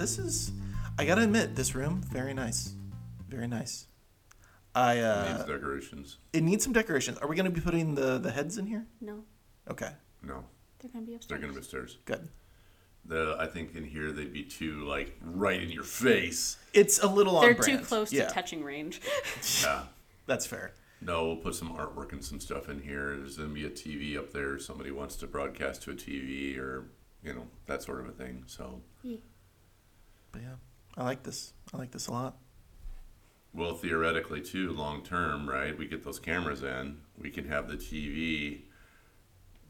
this is. I gotta admit, this room very nice, very nice. I uh, it Needs decorations. it needs some decorations. Are we gonna be putting the the heads in here? No, Okay, No, they're gonna be upstairs. they're gonna be upstairs. good. The I think in here they'd be too like right in your face. It's a little on They're too close yeah, to touching range. Yeah. That's fair. No, we'll put some artwork and some stuff in here. There's gonna be a TV up there. Somebody wants to broadcast to a TV or you know that sort of a thing. So, But yeah, I like this. I like this a lot. well, theoretically too, long term, right? We get those cameras in. We can have the TV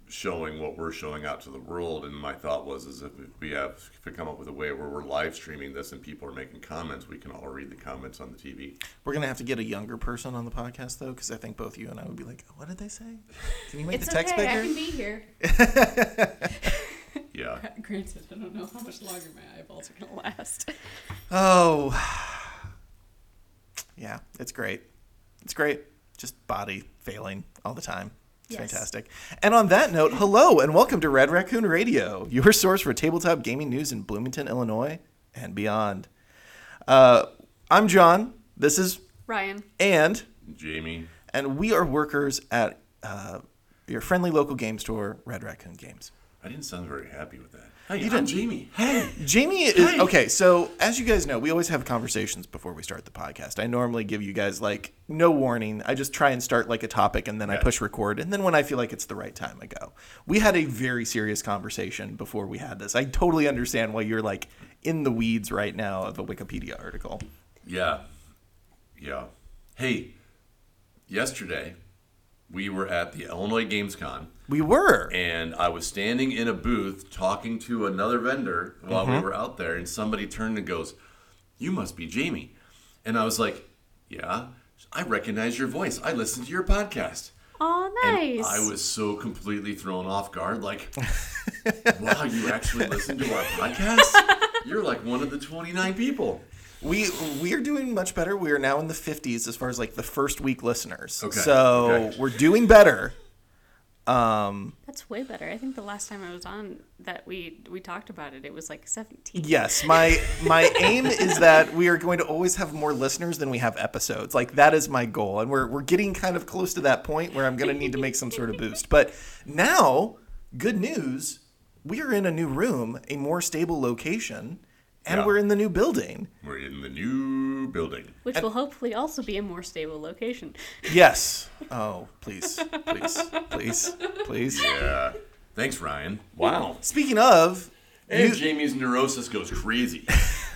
showing what we're showing out to the world. And my thought was, is if we have if we come up with a way where we're live streaming this and people are making comments, we can all read the comments on the TV. We're gonna have to get a younger person on the podcast though, because I think both you and I would be like, "What did they say? Can you make It's the text okay. I bigger?" can be here. Yeah. Granted, I don't know how much longer my eyeballs are gonna last. Oh, yeah, it's great. It's great. Just body failing all the time. It's Yes. fantastic. And on that note, hello and welcome to Red Raccoon Radio, your source for tabletop gaming news in Bloomington, Illinois, and beyond. Uh, I'm John. This is Rian, and Jamie. and we are workers at uh, your friendly local game store, Red Raccoon Games. I didn't sound very happy with that. Hey, You I'm didn't- Jamie. Hey. Jamie is Hey! okay. So as you guys know, we always have conversations before we start the podcast. I normally give you guys like no warning. I just try and start like a topic and then I push record. And then when I feel like it's the right time, I go. We had a very serious conversation before we had this. I totally understand why you're like in the weeds right now of a Wikipedia article. Yeah. Yeah. Hey, yesterday we were at the Illinois GamesCon We were. and I was standing in a booth talking to another vendor while we mm-hmm. were out there and somebody turned and goes, "You must be Jamie." And I was like, "Yeah, I recognize your voice. I listened to your podcast." oh And nice. I was so completely thrown off guard like, "Wow, you actually listened to our podcast? You're like one of the 29 people." We we are doing much better. We are now in the 50s as far as like the first week listeners. Okay, So okay. we're doing better. Um, That's way better. I think the last time I was on that we we talked about it, it was like 17. Yes, my my aim is that we are going to always have more listeners than we have episodes. Like that is my goal, and we're we're getting kind of close to that point where I'm going to need to make some sort of boost. But now, good news, we are in a new room, a more stable location, and Yeah. we're in the new building. We're in the new building. Which will hopefully also be a more stable location. Yes. Oh, please, please, please, please. Yeah. Thanks, Rian. Wow. Speaking of, And you- Jamie's neurosis goes crazy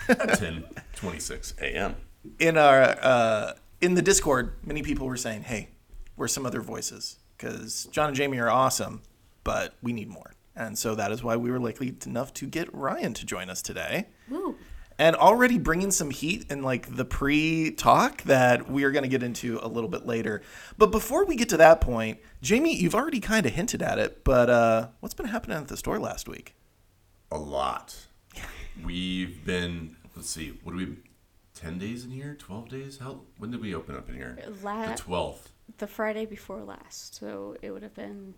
at 10:26 a.m. in our uh, in the Discord, many people were saying, "Hey, we're some other voices?" Because John and Jamie are awesome, but we need more, and so that is why we were lucky enough to get Rian to join us today, Woo. and already bringing some heat in like the pre-talk that we are going to get into a little bit later. But before we get to that point, Jamie, you've already kind of hinted at it, but uh, what's been happening at the store last week? A lot. We've been. Let's see. What do we? Ten days in here? Twelve days? How? When did we open up in here? La- The twelfth. the Friday before last, so it would have been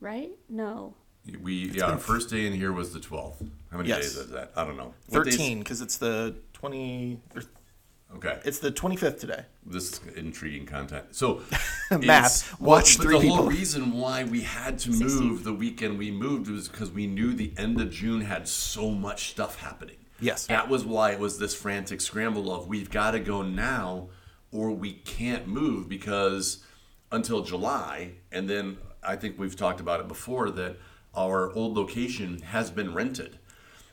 right? No. We yeah. Our first day in here was the twelfth. How many Yes. days is that? I don't know. What days- Thirteen, because it's the twenty. or Okay. It's the twenty-fifth today. this is intriguing content. So, Math. it's- Watch but three the people. whole reason why we had to move the weekend we moved was because we knew the end of June had so much stuff happening. Yes. That was why it was this frantic scramble of we've got to go now or we can't move because until July, and then I think we've talked about it before that our old location has been rented.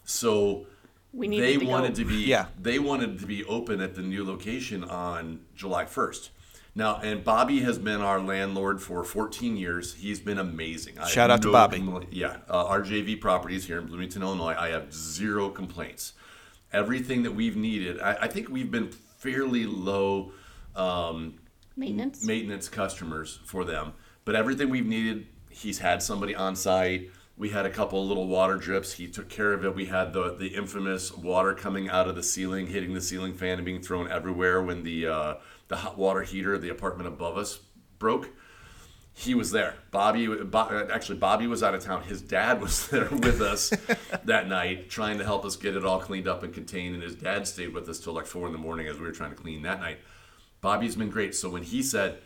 So We they to go. wanted to be Yeah. they wanted to be open at the new location on July 1st. Now, and Bobby has been our landlord for 14 years. He's been amazing. I Shout have out to Bobby. compl- yeah, uh, RJV Properties here in Bloomington, Illinois. I have zero complaints. Everything that we've needed, I, I think we've been fairly low um, Maintenance. maintenance customers for them. But everything we've needed, he's had somebody on site. We had a couple of little water drips. He took care of it. We had the the infamous water coming out of the ceiling, hitting the ceiling fan, and being thrown everywhere when the uh, the hot water heater of the apartment above us broke. he was there. Bobby, Bo- actually, Bobby was out of town. His dad was there with us that night, trying to help us get it all cleaned up and contained. And his dad stayed with us till like four in the morning as we were trying to clean that night. Bobby's been great. So when he said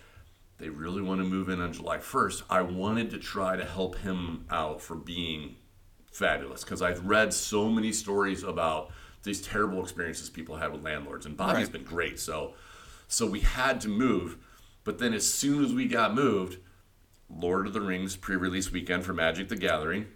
they really want to move in on July 1st, I wanted to try to help him out for being fabulous because I've read so many stories about these terrible experiences people have with landlords, and Bobby's Right. been great. So, so we had to move, but then as soon as we got moved, Lord of the Rings pre-release weekend for Magic the Gathering.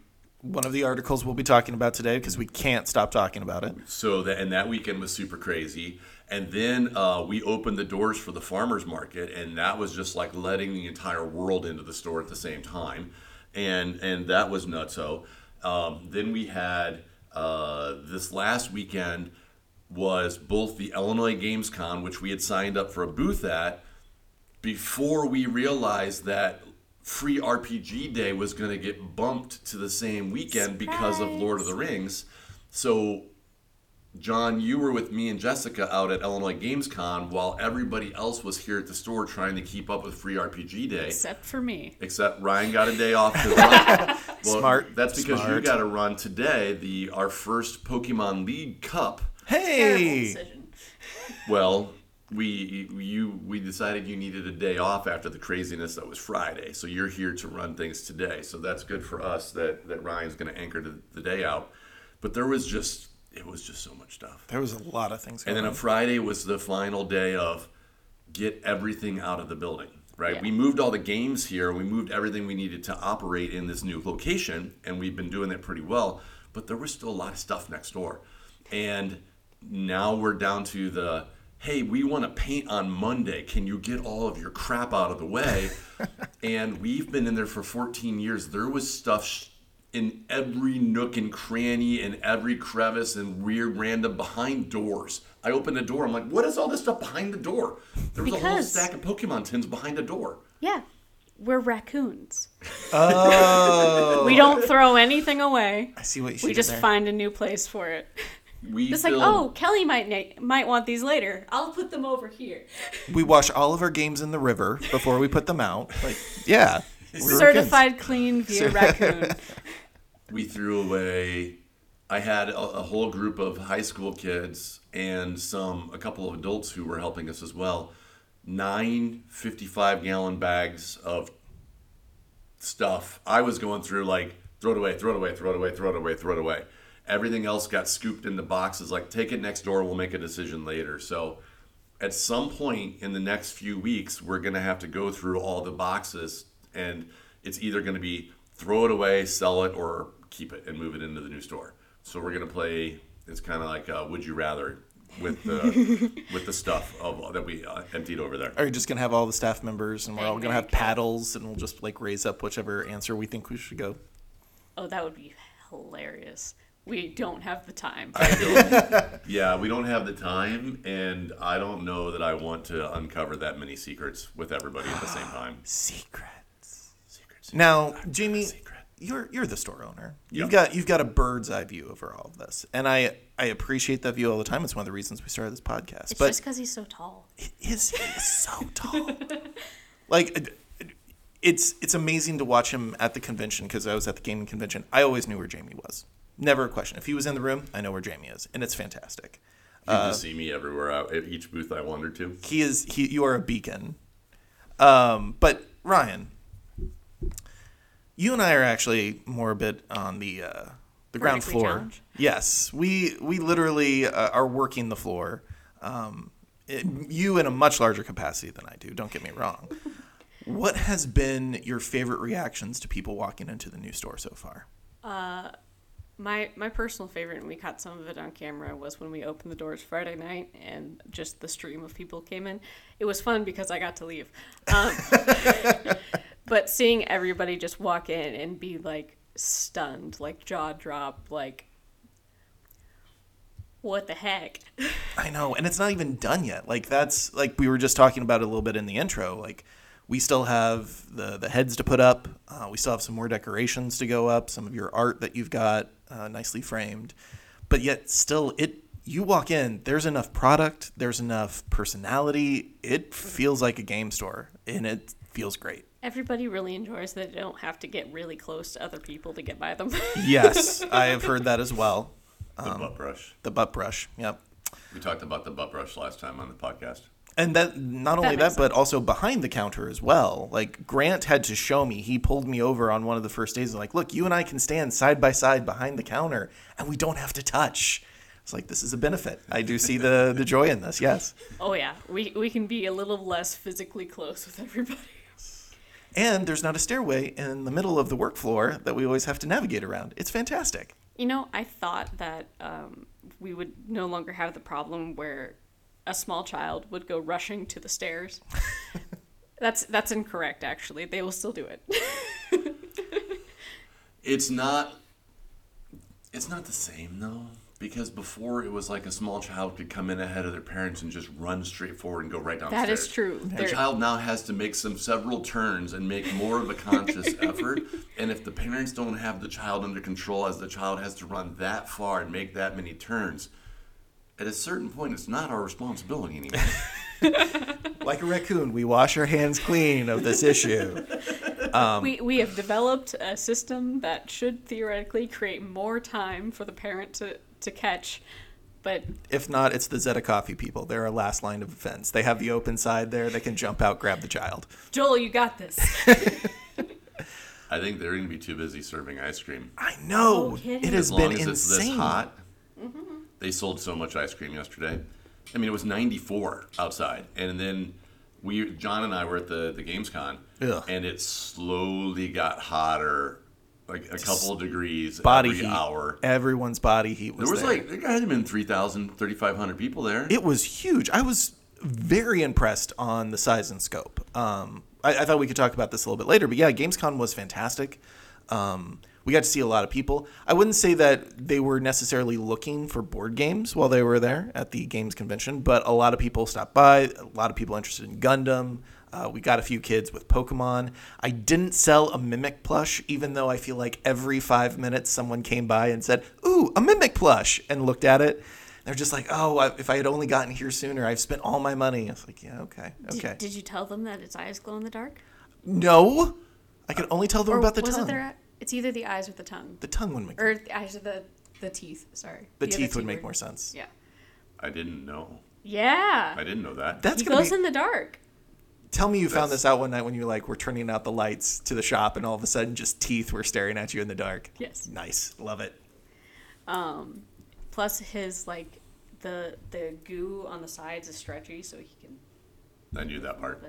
One of the articles we'll be talking about today because we can't stop talking about it. So that and that weekend was super crazy. And then uh, we opened the doors for the farmers market, and that was just like letting the entire world into the store at the same time, and and that was nutso. Um, then we had uh, this last weekend was both the Illinois Games Con, which we had signed up for a booth at, before we realized that free RPG day was going to get bumped to the same weekend because of Lord of the Rings. So, John, you were with me and Jessica out at Illinois Games Con while everybody else was here at the store trying to keep up with free RPG day. Except for me. Except Rian got a day off to well, Smart, That's because you got to run today the our first Pokemon League Cup. Hey. Well, we you we decided you needed a day off after the craziness that was Friday, so you're here to run things today. So that's good for us that that Rian's going to anchor the, the day out. But there was just it was just so much stuff. there was a lot of things. And then on on. Friday was the final day of get everything out of the building. Right, Yeah. we moved all the games here. We moved everything we needed to operate in this new location, and we've been doing that pretty well. But there was still a lot of stuff next door, and now we're down to the hey, we want to paint on Monday. Can you get all of your crap out of the way? and we've been in there for 14 years. There was stuff sh- in every nook and cranny and every crevice and weird random behind doors. I opened the door. I'm like, what is all this stuff behind the door? There was a whole stack of Pokemon tins behind the door. Yeah. We're raccoons. oh, We don't throw anything away. I see what you We just there. find a new place for it. We It's like, oh, Kelly might na- might want these later. I'll put them over here. We wash all of our games in the river before we put them out. Like, yeah, we're Certified clean via raccoon. We threw away i had a, a whole group of high school kids and some a couple of adults who were helping us as well. Nine 55 gallon bags of stuff i was going through like throw it away throw it away throw it away throw it away throw it away. Everything else got scooped into boxes like take it next door we'll make a decision later. So at some point in the next few weeks, we're going to have to go through all the boxes, and it's either going to be throw it away, sell it, or keep it and move it into the new store. So we're going to play. It's kind of like uh, Would You Rather with the with the stuff of that we uh, emptied over there. Are you just gonna have all the staff members, and we're all gonna have paddles, and we'll just like raise up whichever answer we think we should go? Oh, that would be hilarious. We don't have the time. Don't, yeah, we don't have the time, and I don't know that I want to uncover that many secrets with everybody at the same time. Secrets. Secrets. Now, Jamie, Secret. You're you're the store owner. You've got you've got a bird's eye view over all of this, and I I appreciate that view all the time. It's one of the reasons we started this podcast. It's but just because he's so tall. is he is so tall. like it's it's amazing to watch him at the convention because I was at the gaming convention. I always knew where Jamie was. Never a question. If he was in the room, I know where Jamie is, and it's fantastic. You can see me everywhere, I- at each booth I wander to. He is he. You are a beacon. Um, but Ryan, you and I are actually more a bit on the uh, the ground floor. challenged? Yes, we we literally uh, are working the floor. Um, it- you in a much larger capacity than I do. Don't get me wrong. What has been your favorite reactions to people walking into the new store so far? My my personal favorite, and we caught some of it on camera, was when we opened the doors Friday night and just the stream of people came in. It was fun because I got to leave. Um, but seeing everybody just walk in and be like stunned, like jaw drop, like what the heck? I know, and it's not even done yet. Like that's like we were just talking about a little bit in the intro. Like we still have the the heads to put up. Uh, we still have some more decorations to go up. Some of your art that you've got uh, nicely framed, but yet still it. You walk in, there's enough product, there's enough personality. It feels like a game store, and it feels great. Everybody really enjoys that they don't have to get really close to other people to get by them. Yes, I have heard that as well. The um, butt brush. The butt brush. Yep. We talked about the butt brush last time on the podcast. And that not only makes that, but also behind the counter as well. Like Grant had to show me. He pulled me over on one of the first days and like, look, you and I can stand side by side behind the counter, and we don't have to touch. It's like this is a benefit. I do see the the joy in this. Yes, oh yeah, we we can be a little less physically close with everybody. And there's not a stairway in the middle of the work floor that we always have to navigate around. It's fantastic. You know, I thought that um, we would no longer have the problem where a small child would go rushing to the stairs. that's that's incorrect. Actually, they will still do it. It's not. It's not the same though, because before it was like a small child could come in ahead of their parents and just run straight forward and go right downstairs. That is true. The There- child now has to make some several turns and make more of a conscious effort. And if the parents don't have the child under control, as the child has to run that far and make that many turns, at a certain point, it's not our responsibility anymore. Like a raccoon, we wash our hands clean of this issue. Um, we we have developed a system that should theoretically create more time for the parent to to catch, but If not, it's the Zeta Coffee people. They're our last line of defense. They have the open side there. They can jump out, grab the child. Joel, you got this. I think they're going to be too busy serving ice cream. I know. No it has as long been as it's this insane. hot. Mm-hmm. They sold so much ice cream yesterday. I mean, it was 94 outside, and then we, John and I, were at the the GamesCon, Ugh. and it slowly got hotter, like a couple of degrees Body every heat. hour. Everyone's body heat was There was there. like there had to been 3,000, 3,500 people there. it was huge. I was very impressed on the size and scope. Um, I, I thought we could talk about this a little bit later, but yeah, GamesCon was fantastic. Um, we got to see a lot of people. I wouldn't say that they were necessarily looking for board games while they were there at the games convention, but a lot of people stopped by. A lot of people interested in Gundam. Uh, we got a few kids with Pokemon. I didn't sell a Mimic plush, even though I feel like every five minutes someone came by and said, Ooh, a Mimic plush, and looked at it. They're just like, oh, I- if I had only gotten here sooner, I've spent all my money. It's like, yeah, okay, okay. Did, did you tell them that its eyes glow in the dark? no, I could only tell them Or about the was tongue. it their? It's either the eyes or the tongue, The tongue would make or the eyes or the the teeth. Sorry, the other teeth would T make word. more sense. Yeah. I didn't know. Yeah. I didn't know that. That's he gonna be. in the dark. Tell me you found this out one night when you like were turning out the lights to the shop, and all of a sudden, just teeth were staring at you in the dark. Yes. Nice, love it. Um, plus his like the the goo on the sides is stretchy, so he can. I knew that part.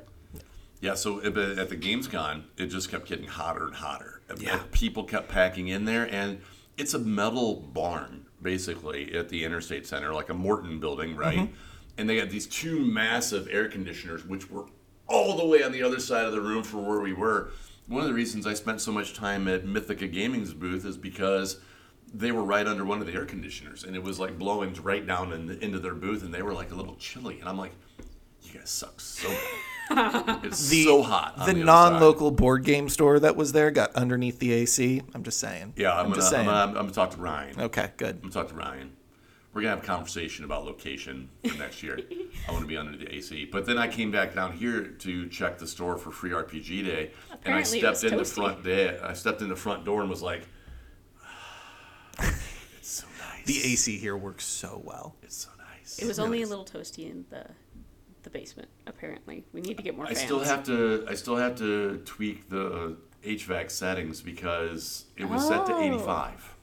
Yeah, so at the, at the GamesCon, it just kept getting hotter and hotter. Yeah. People kept packing in there, and it's a metal barn, basically, at the Interstate Center, like a Morton building, right? Mm-hmm. And they had these two massive air conditioners, which were all the way on the other side of the room from where we were. One of the reasons I spent so much time at Mythica Gaming's booth is because they were right under one of the air conditioners, and it was like blowing right down in the, into their booth, and they were like a little chilly. And I'm like, you guys suck so bad. It's The, so hot. the, the non-local board game store that was there got underneath the AC. I'm just saying. Yeah, I'm, gonna, just I'm, saying. gonna, I'm, gonna talk to Ryan. Okay, good. I'm gonna talk to Ryan. We're gonna have a conversation about location for next year. I want to be under the AC. But then I came back down here to check the store for free RPG day, and I stepped was in the front day. I stepped in the front door and was like, ah, "It's so nice. The AC here works so well. It's so nice." it was only a little toasty in the the basement. Apparently, we need to get more I fans. still have to. I still have to tweak the HVAC settings because it was set to Oh. 85.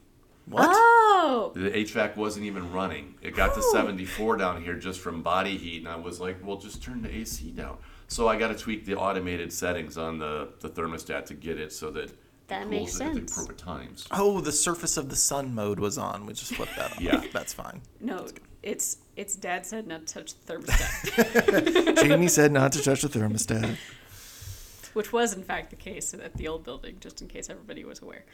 What? Oh, The HVAC wasn't even running. It got to Oh. 74 down here just from body heat, and I was like, well, just turn the AC down. So I got to tweak the automated settings on the, the thermostat to get it so that That makes cools at the sense. times. Oh, the surface of the sun mode was on. We just flipped that on. Yeah. That's fine. no, it's it's dad said not to touch the thermostat, Jamie said not to touch the thermostat. which was in fact the case at the old building, just in case everybody was aware.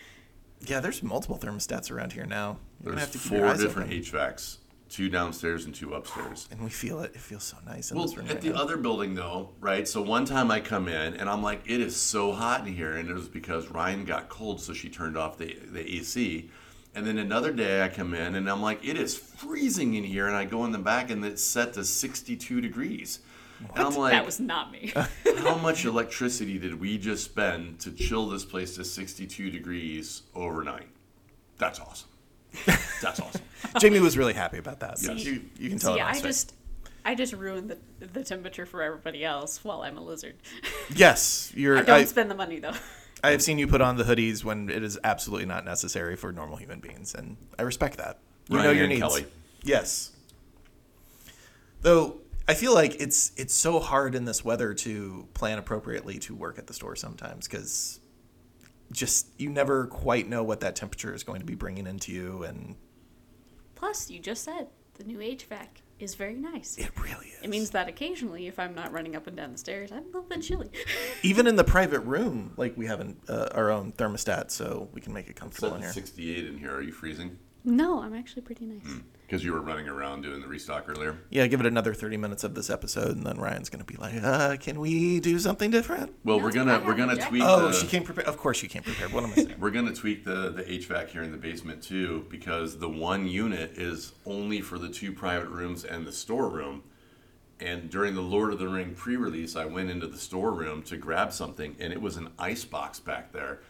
Yeah, there's multiple thermostats around here now. You're There's have to keep your four different open. HVACs, two downstairs and two upstairs. And we feel it. It feels so nice in Well, this room at right the now. other building though, right? So one time I come in and I'm like, it is so hot in here, and it was because Rian got cold, so she turned off the the AC. And then another day I come in and I'm like, it is freezing in here, and I go in the back and it's set to 62 degrees. And I'm like, that was not me. how much electricity did we just spend to chill this place to 62 degrees overnight? That's awesome. That's awesome. Jamie was really happy about that. So Yes. you, you can tell. See, it on I his face. just, I just ruined the the temperature for everybody else while I'm a lizard. yes, you're. I don't I, spend the money though. I have seen you put on the hoodies when it is absolutely not necessary for normal human beings, and I respect that. You know your needs. Kelly. Yes. Though I feel like it's it's so hard in this weather to plan appropriately to work at the store sometimes because just you never quite know what that temperature is going to be bringing into you, and Plus, you just said the new HVAC is very nice. it really is. It means that occasionally, if I'm not running up and down the stairs, I'm a little bit chilly. even in the private room, like we have an, uh, our own thermostat, so we can make it comfortable in here. 68 in here. Are you freezing? No, I'm actually pretty nice. Because you were running around doing the restock earlier. Yeah, give it another thirty minutes of this episode, and then Rian's gonna be like, uh, "Can we do something different?" Well, No, we're I gonna we're a gonna jacket. tweak. Oh, the, she came prepared. Of course, she came prepared. What am I saying? We're gonna tweak the the HVAC here in the basement too, because the one unit is only for the two private rooms and the storeroom. And during the Lord of the Ring pre-release, I went into the storeroom to grab something, and it was an ice box back there.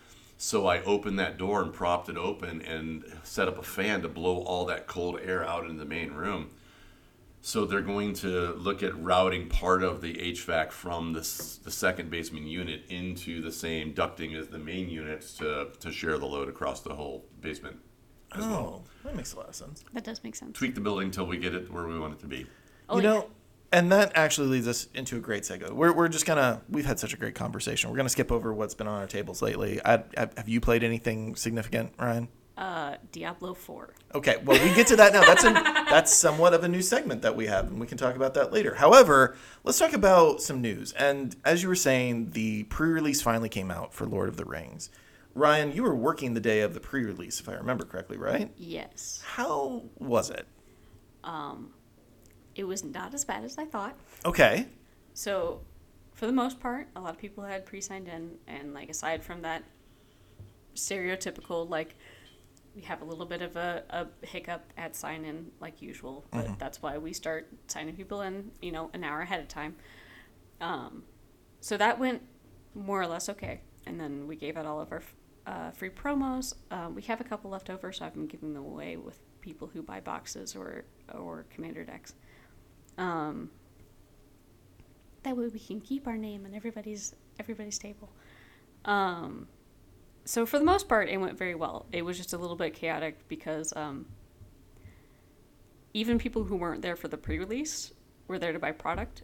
So I opened that door and propped it open and set up a fan to blow all that cold air out into the main room. So they're going to look at routing part of the HVAC from the, the second basement unit into the same ducting as the main units to, to share the load across the whole basement as well. Oh, that makes a lot of sense. That does make sense. Tweak the building until we get it where we want it to be. Oh, you yeah. know, and that actually leads us into a great segue. We're, we're just gonna we've had such a great conversation. We're gonna skip over what's been on our tables lately. I, I, have you played anything significant, Rian? Uh, Diablo 4. Okay, well we get to that now. That's a, that's somewhat of a new segment that we have, and we can talk about that later. However, let's talk about some news. And as you were saying, the pre-release finally came out for Lord of the Rings. Rian, you were working the day of the pre-release, if I remember correctly, right? Yes. How was it? It was not as bad as I thought. Okay. So, for the most part, a lot of people had pre-signed in, and like aside from that stereotypical, like we have a little bit of a, a hiccup at sign-in, like usual, but that's why we start signing people in, you know, an hour ahead of time. Um, so that went more or less okay, and then we gave out all of our uh, free promos. Um, we have a couple left over, so I've been giving them away with people who buy boxes or or commander decks. Um, that way we can keep our name on everybody's everybody's table. Um, so for the most part, it went very well. It was just a little bit chaotic because um, even people who weren't there for the pre-release were there to buy product,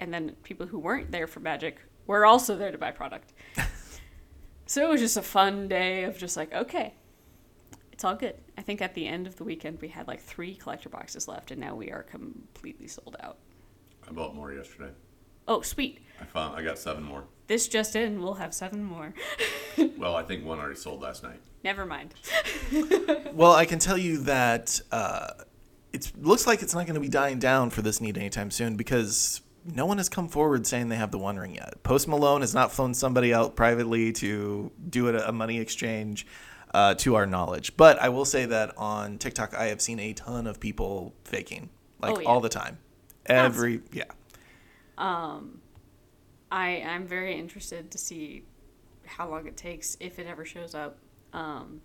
and then people who weren't there for Magic were also there to buy product. so it was just a fun day of just like, okay, it's all good. I think at the end of the weekend we had like three collector boxes left, and now we are completely sold out. I bought more yesterday. Oh, sweet. I found I got seven more. This just in, we'll have seven more. Well, I think one already sold last night. Never mind. Well, I can tell you that uh, it looks like it's not going to be dying down for this need anytime soon because no one has come forward saying they have the One Ring yet. Post Malone has not flown somebody out privately to do a, a money exchange, uh, to our knowledge. But I will say that on TikTok, I have seen a ton of people faking, like Oh, yeah. all the time. Every yeah. I I'm very interested to see how long it takes if it ever shows up. Um,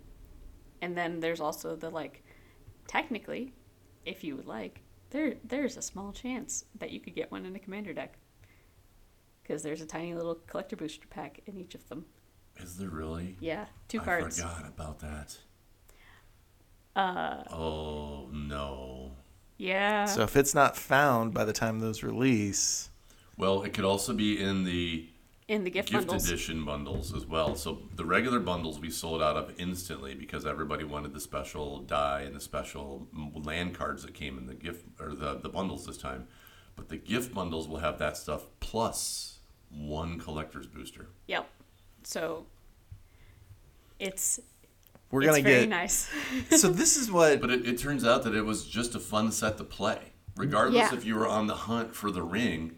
and then there's also the like, technically, if you would like, there there's a small chance that you could get one in a commander deck. Because there's a tiny little collector booster pack in each of them. Is there really? Yeah, two I cards. I forgot about that. Uh, Oh no. yeah. So if it's not found by the time those release, Well, it could also be in the in the gift, gift bundles. edition bundles as well. So the regular bundles we sold out of instantly because everybody wanted the special die and the special land cards that came in the gift or the, the bundles this time. But the gift bundles will have that stuff plus one collector's booster. Yep. So it's we're it's gonna very get. nice. so this is what But it, it turns out that it was just a fun set to play. Regardless Yeah. if you were on the hunt for the ring,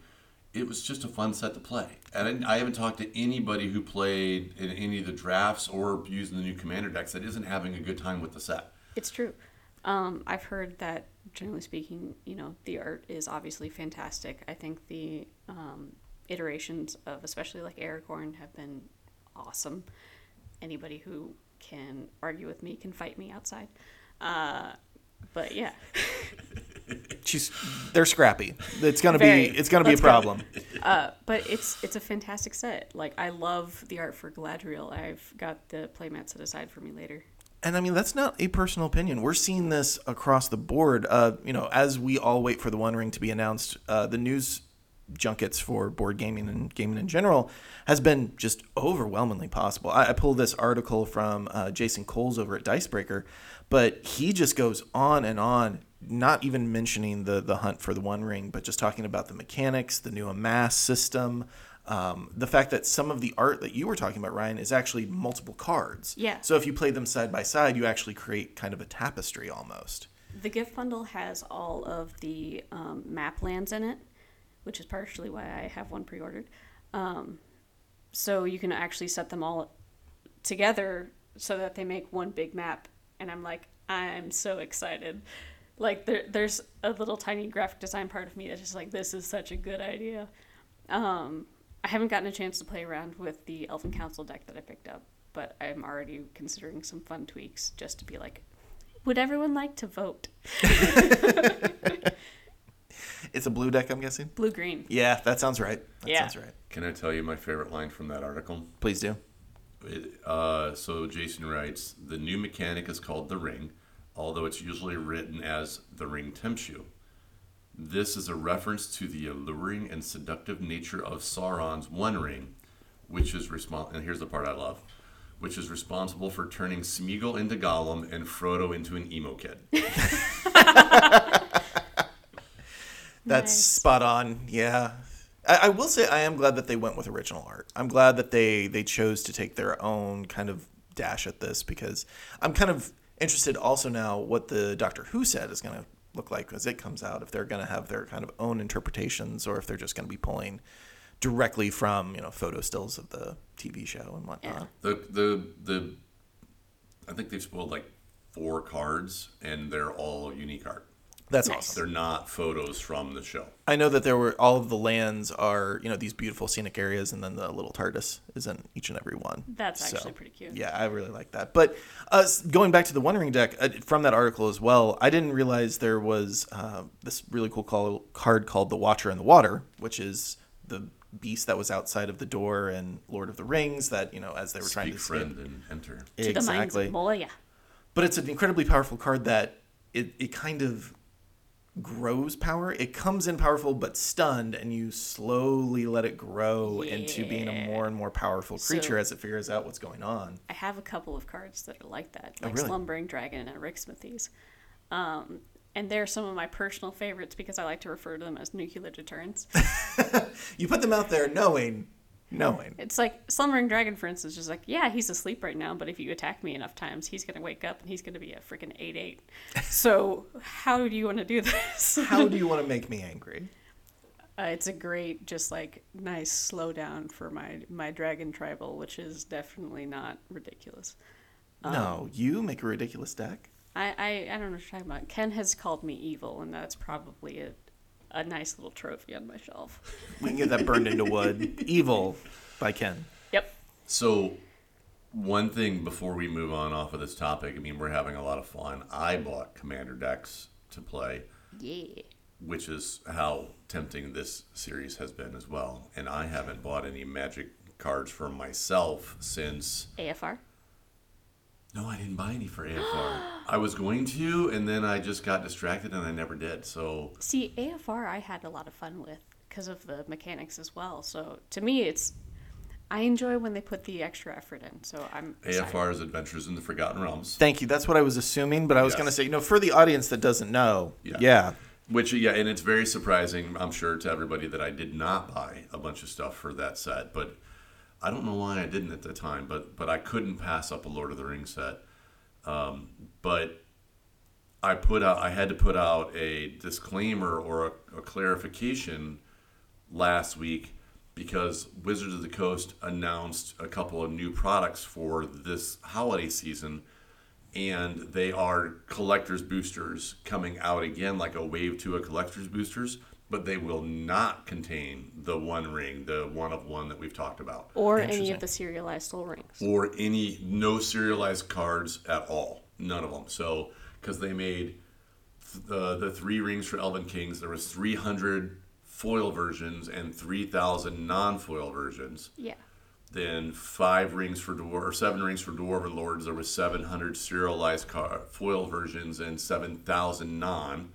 it was just a fun set to play. And I, I haven't talked to anybody who played in any of the drafts or using the new commander decks that isn't having a good time with the set. it's true. Um, I've heard that generally speaking, you know, the art is obviously fantastic. I think the um, iterations of especially like Aragorn have been awesome. Anybody who can argue with me can fight me outside. Uh, but yeah, She's they're scrappy. It's gonna Very. be it's gonna be a Let's problem. uh, but it's it's a fantastic set. Like I love the art for Galadriel. I've got the playmat set aside for me later. And I mean, that's not a personal opinion. We're seeing this across the board. Uh, you know, as we all wait for the One Ring to be announced, uh, the news junkets for board gaming and gaming in general has been just overwhelmingly possible. I, I pulled this article from uh, Jason Coles over at Dicebreaker, but he just goes on and on, not even mentioning the the hunt for the One Ring, but just talking about the mechanics, the new amass system. Um, the fact that some of the art that you were talking about, Rian, is actually multiple cards. Yeah. So if you play them side by side, you actually create kind of a tapestry almost. The gift bundle has all of the um, map lands in it, which is partially why I have one pre-ordered. Um, so you can actually set them all together so that they make one big map, and I'm like, I'm so excited. Like there, there's a little tiny graphic design part of me that's just like, this is such a good idea. Um, I haven't gotten a chance to play around with the Elven Council deck that I picked up, but I'm already considering some fun tweaks just to be like, would everyone like to vote? It's a blue deck, I'm guessing. Blue green. Yeah, that sounds right. That Yeah. sounds right. Can I tell you my favorite line from that article? Please do. It, uh, so Jason writes, the new mechanic is called the ring, although it's usually written as the ring tempts you. This is a reference to the alluring and seductive nature of Sauron's One Ring, which is respon And here's the part I love, which is responsible for turning Smeagol into Gollum and Frodo into an emo kid. That's Nice. spot on. Yeah. I, I will say I am glad that they went with original art. I'm glad that they they chose to take their own kind of dash at this because I'm kind of interested also now what the Doctor Who set is going to look like as it comes out. If they're going to have their kind of own interpretations or if they're just going to be pulling directly from you know photo stills of the TV show and whatnot. The the the I think they've spoiled like four cards and they're all unique art. That's Nice. awesome. They're not photos from the show. I know that there were all of the lands are you know these beautiful scenic areas, and then the little TARDIS is in each and every one. That's So, actually pretty cute. Yeah, I really like that. But uh, going back to the One Ring deck uh, from that article as well, I didn't realize there was uh, this really cool call, card called the Watcher in the Water, which is the beast that was outside of the door in Lord of the Rings. That you know as they were trying to friend and enter. To the minds exactly. of Moria. But it's an incredibly powerful card that it, it kind of grows power. It comes in powerful but stunned, and you slowly let it grow into being a more and more powerful creature So- as it figures out what's going on. I have a couple of cards that are like that, Oh, like really? Slumbering Dragon and Ricksmithies. Um, and they're some of my personal favorites because I like to refer to them as nuclear deterrents. You put them out there knowing, knowing. it's like Slumbering Dragon, for instance, is like, yeah, he's asleep right now, but if you attack me enough times, he's gonna wake up and he's gonna be a freaking eight eight. So how do you want to do this? How do you want to make me angry? Uh, it's a great, just like nice slowdown for my my dragon tribal, which is definitely not ridiculous. no, you make a ridiculous deck. I, I, I don't know what you're talking about. Ken has called me evil, and that's probably a, a nice little trophy on my shelf. We can get that burned into wood. Evil by Ken. Yep. So, one thing before we move on off of this topic, I mean, we're having a lot of fun. I bought Commander decks to play, Yeah. which is how tempting this series has been as well. And I haven't bought any Magic cards for myself since. AFR. No, I didn't buy any for AFR. I was going to, and then I just got distracted and I never did. So, See, AFR I had a lot of fun with because of the mechanics as well. So to me, it's I enjoy when they put the extra effort in. So I'm excited. AFR is Adventures in the Forgotten Realms. Thank you. That's what I was assuming, but I was Yes. going to say, you know, for the audience that doesn't know, Yeah. yeah, Which, yeah, and it's very surprising, I'm sure, to everybody that I did not buy a bunch of stuff for that set. But I don't know why I didn't at the time, but but I couldn't pass up a Lord of the Rings set. Um, but I put out, I had to put out a disclaimer or a, a clarification last week because Wizards of the Coast announced a couple of new products for this holiday season and they are collector's boosters coming out again, like a wave to a collector's boosters, but they will not contain the one ring, the one of one that we've talked about, Or any of the serialized soul rings. or any no serialized cards at all, none of them. So because they made th- the the three rings for Elven Kings, there was 300 foil versions and 3,000 non-foil versions. Yeah. Then five rings for dwarf or seven rings for dwarven lords. There was 700 serialized car, foil versions and 7,000 non.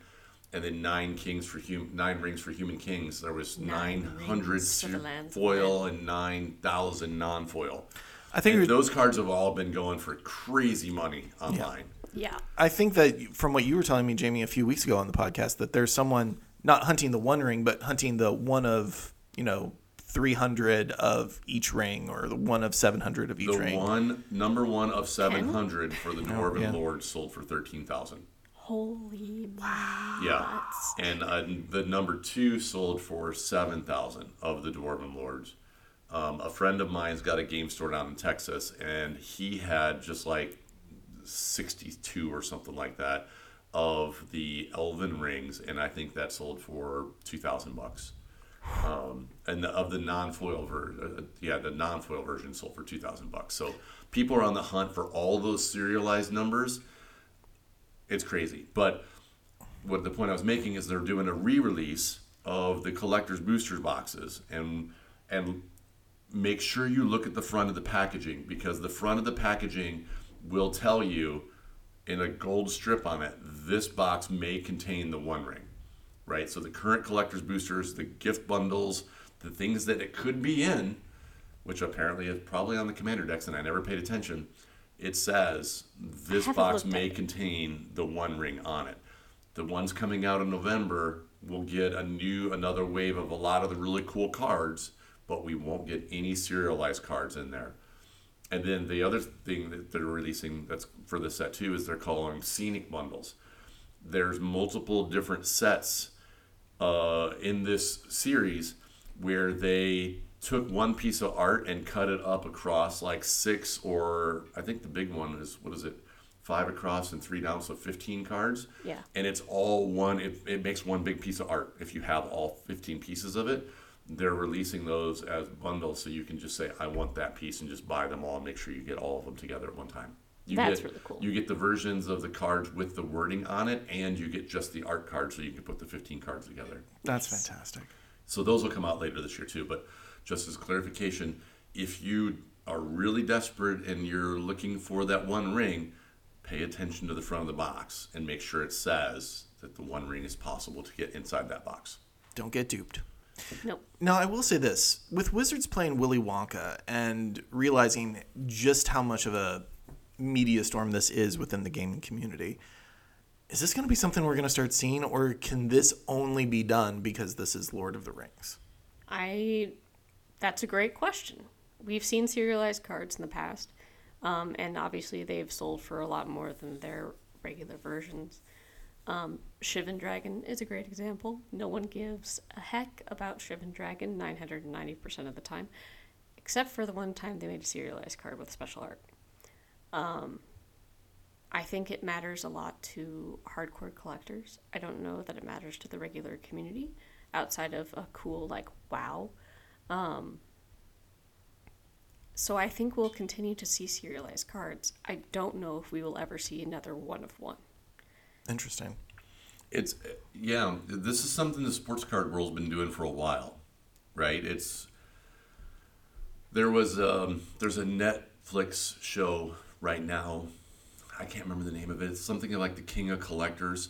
And then nine kings for hum, nine rings for human kings. There was 900 rings for the ser- lands of foil and 9,000 non-foil. I think And those cards have all been going for crazy money online. Yeah. I think that from what you were telling me, Jamie, a few weeks ago on the podcast, that there's someone not hunting the one ring, but hunting the one of you know 300 of each ring, or the one of 700 of each The ring. one number one of 700 for the dwarven yeah. lords sold for 13,000. Holy wow. Yeah, and uh, the number two sold for seven thousand of the Dwarven Lords. Um, a friend of mine's got a game store down in Texas, and he had just like sixty-two or something like that of the Elven rings, and I think that sold for two thousand bucks. Um, and the, of the non-foil version, uh, yeah, the non-foil version sold for two thousand bucks. So people are on the hunt for all those serialized numbers. It's crazy, but what the point I was making is they're doing a re-release of the collector's boosters boxes and and make sure you look at the front of the packaging because the front of the packaging will tell you in a gold strip on it this box may contain the one ring right? So the current collector's boosters the gift bundles the things that it could be in which apparently is probably on the commander decks and i never paid attention it says this box may contain the one ring on it. The ones coming out in november will get a new another wave of a lot of the really cool cards but we won't get any serialized cards in there. And then the other thing that they're releasing that's for the set too is they're calling scenic bundles. There's multiple different sets uh, in this series where they took one piece of art and cut it up across like six or I think the big one is what is it five across and three down so 15 cards Yeah. and it's all one it, it makes one big piece of art if you have all 15 pieces of it they're releasing those as bundles so you can just say i want that piece and just buy them all and make sure you get all of them together at one time you That's get, really cool. you get the versions of the cards with the wording on it and you get just the art card so you can put the 15 cards together That's fantastic. so those will come out later this year too. But just as clarification, if you are really desperate and you're looking for that one ring, pay attention to the front of the box and make sure it says that the one ring is possible to get inside that box. Don't get duped. Nope. Now, I will say this with Wizards playing Willy Wonka and realizing just how much of a media storm this is within the gaming community, is this going to be something we're going to start seeing, or can this only be done because this is Lord of the Rings? I. That's a great question. We've seen serialized cards in the past, um, and obviously they've sold for a lot more than their regular versions. Um, Shivan Dragon is a great example. No one gives a heck about Shivan Dragon 990% of the time, except for the one time they made a serialized card with special art. Um, I think it matters a lot to hardcore collectors. I don't know that it matters to the regular community outside of a cool, like, wow. Um, so I think we'll continue to see serialized cards. I don't know if we will ever see another one of one. Interesting. It's yeah, this is something the sports card world's been doing for a while, right? It's there was um, there's a Netflix show right now. I can't remember the name of it. It's something like the King of Collectors,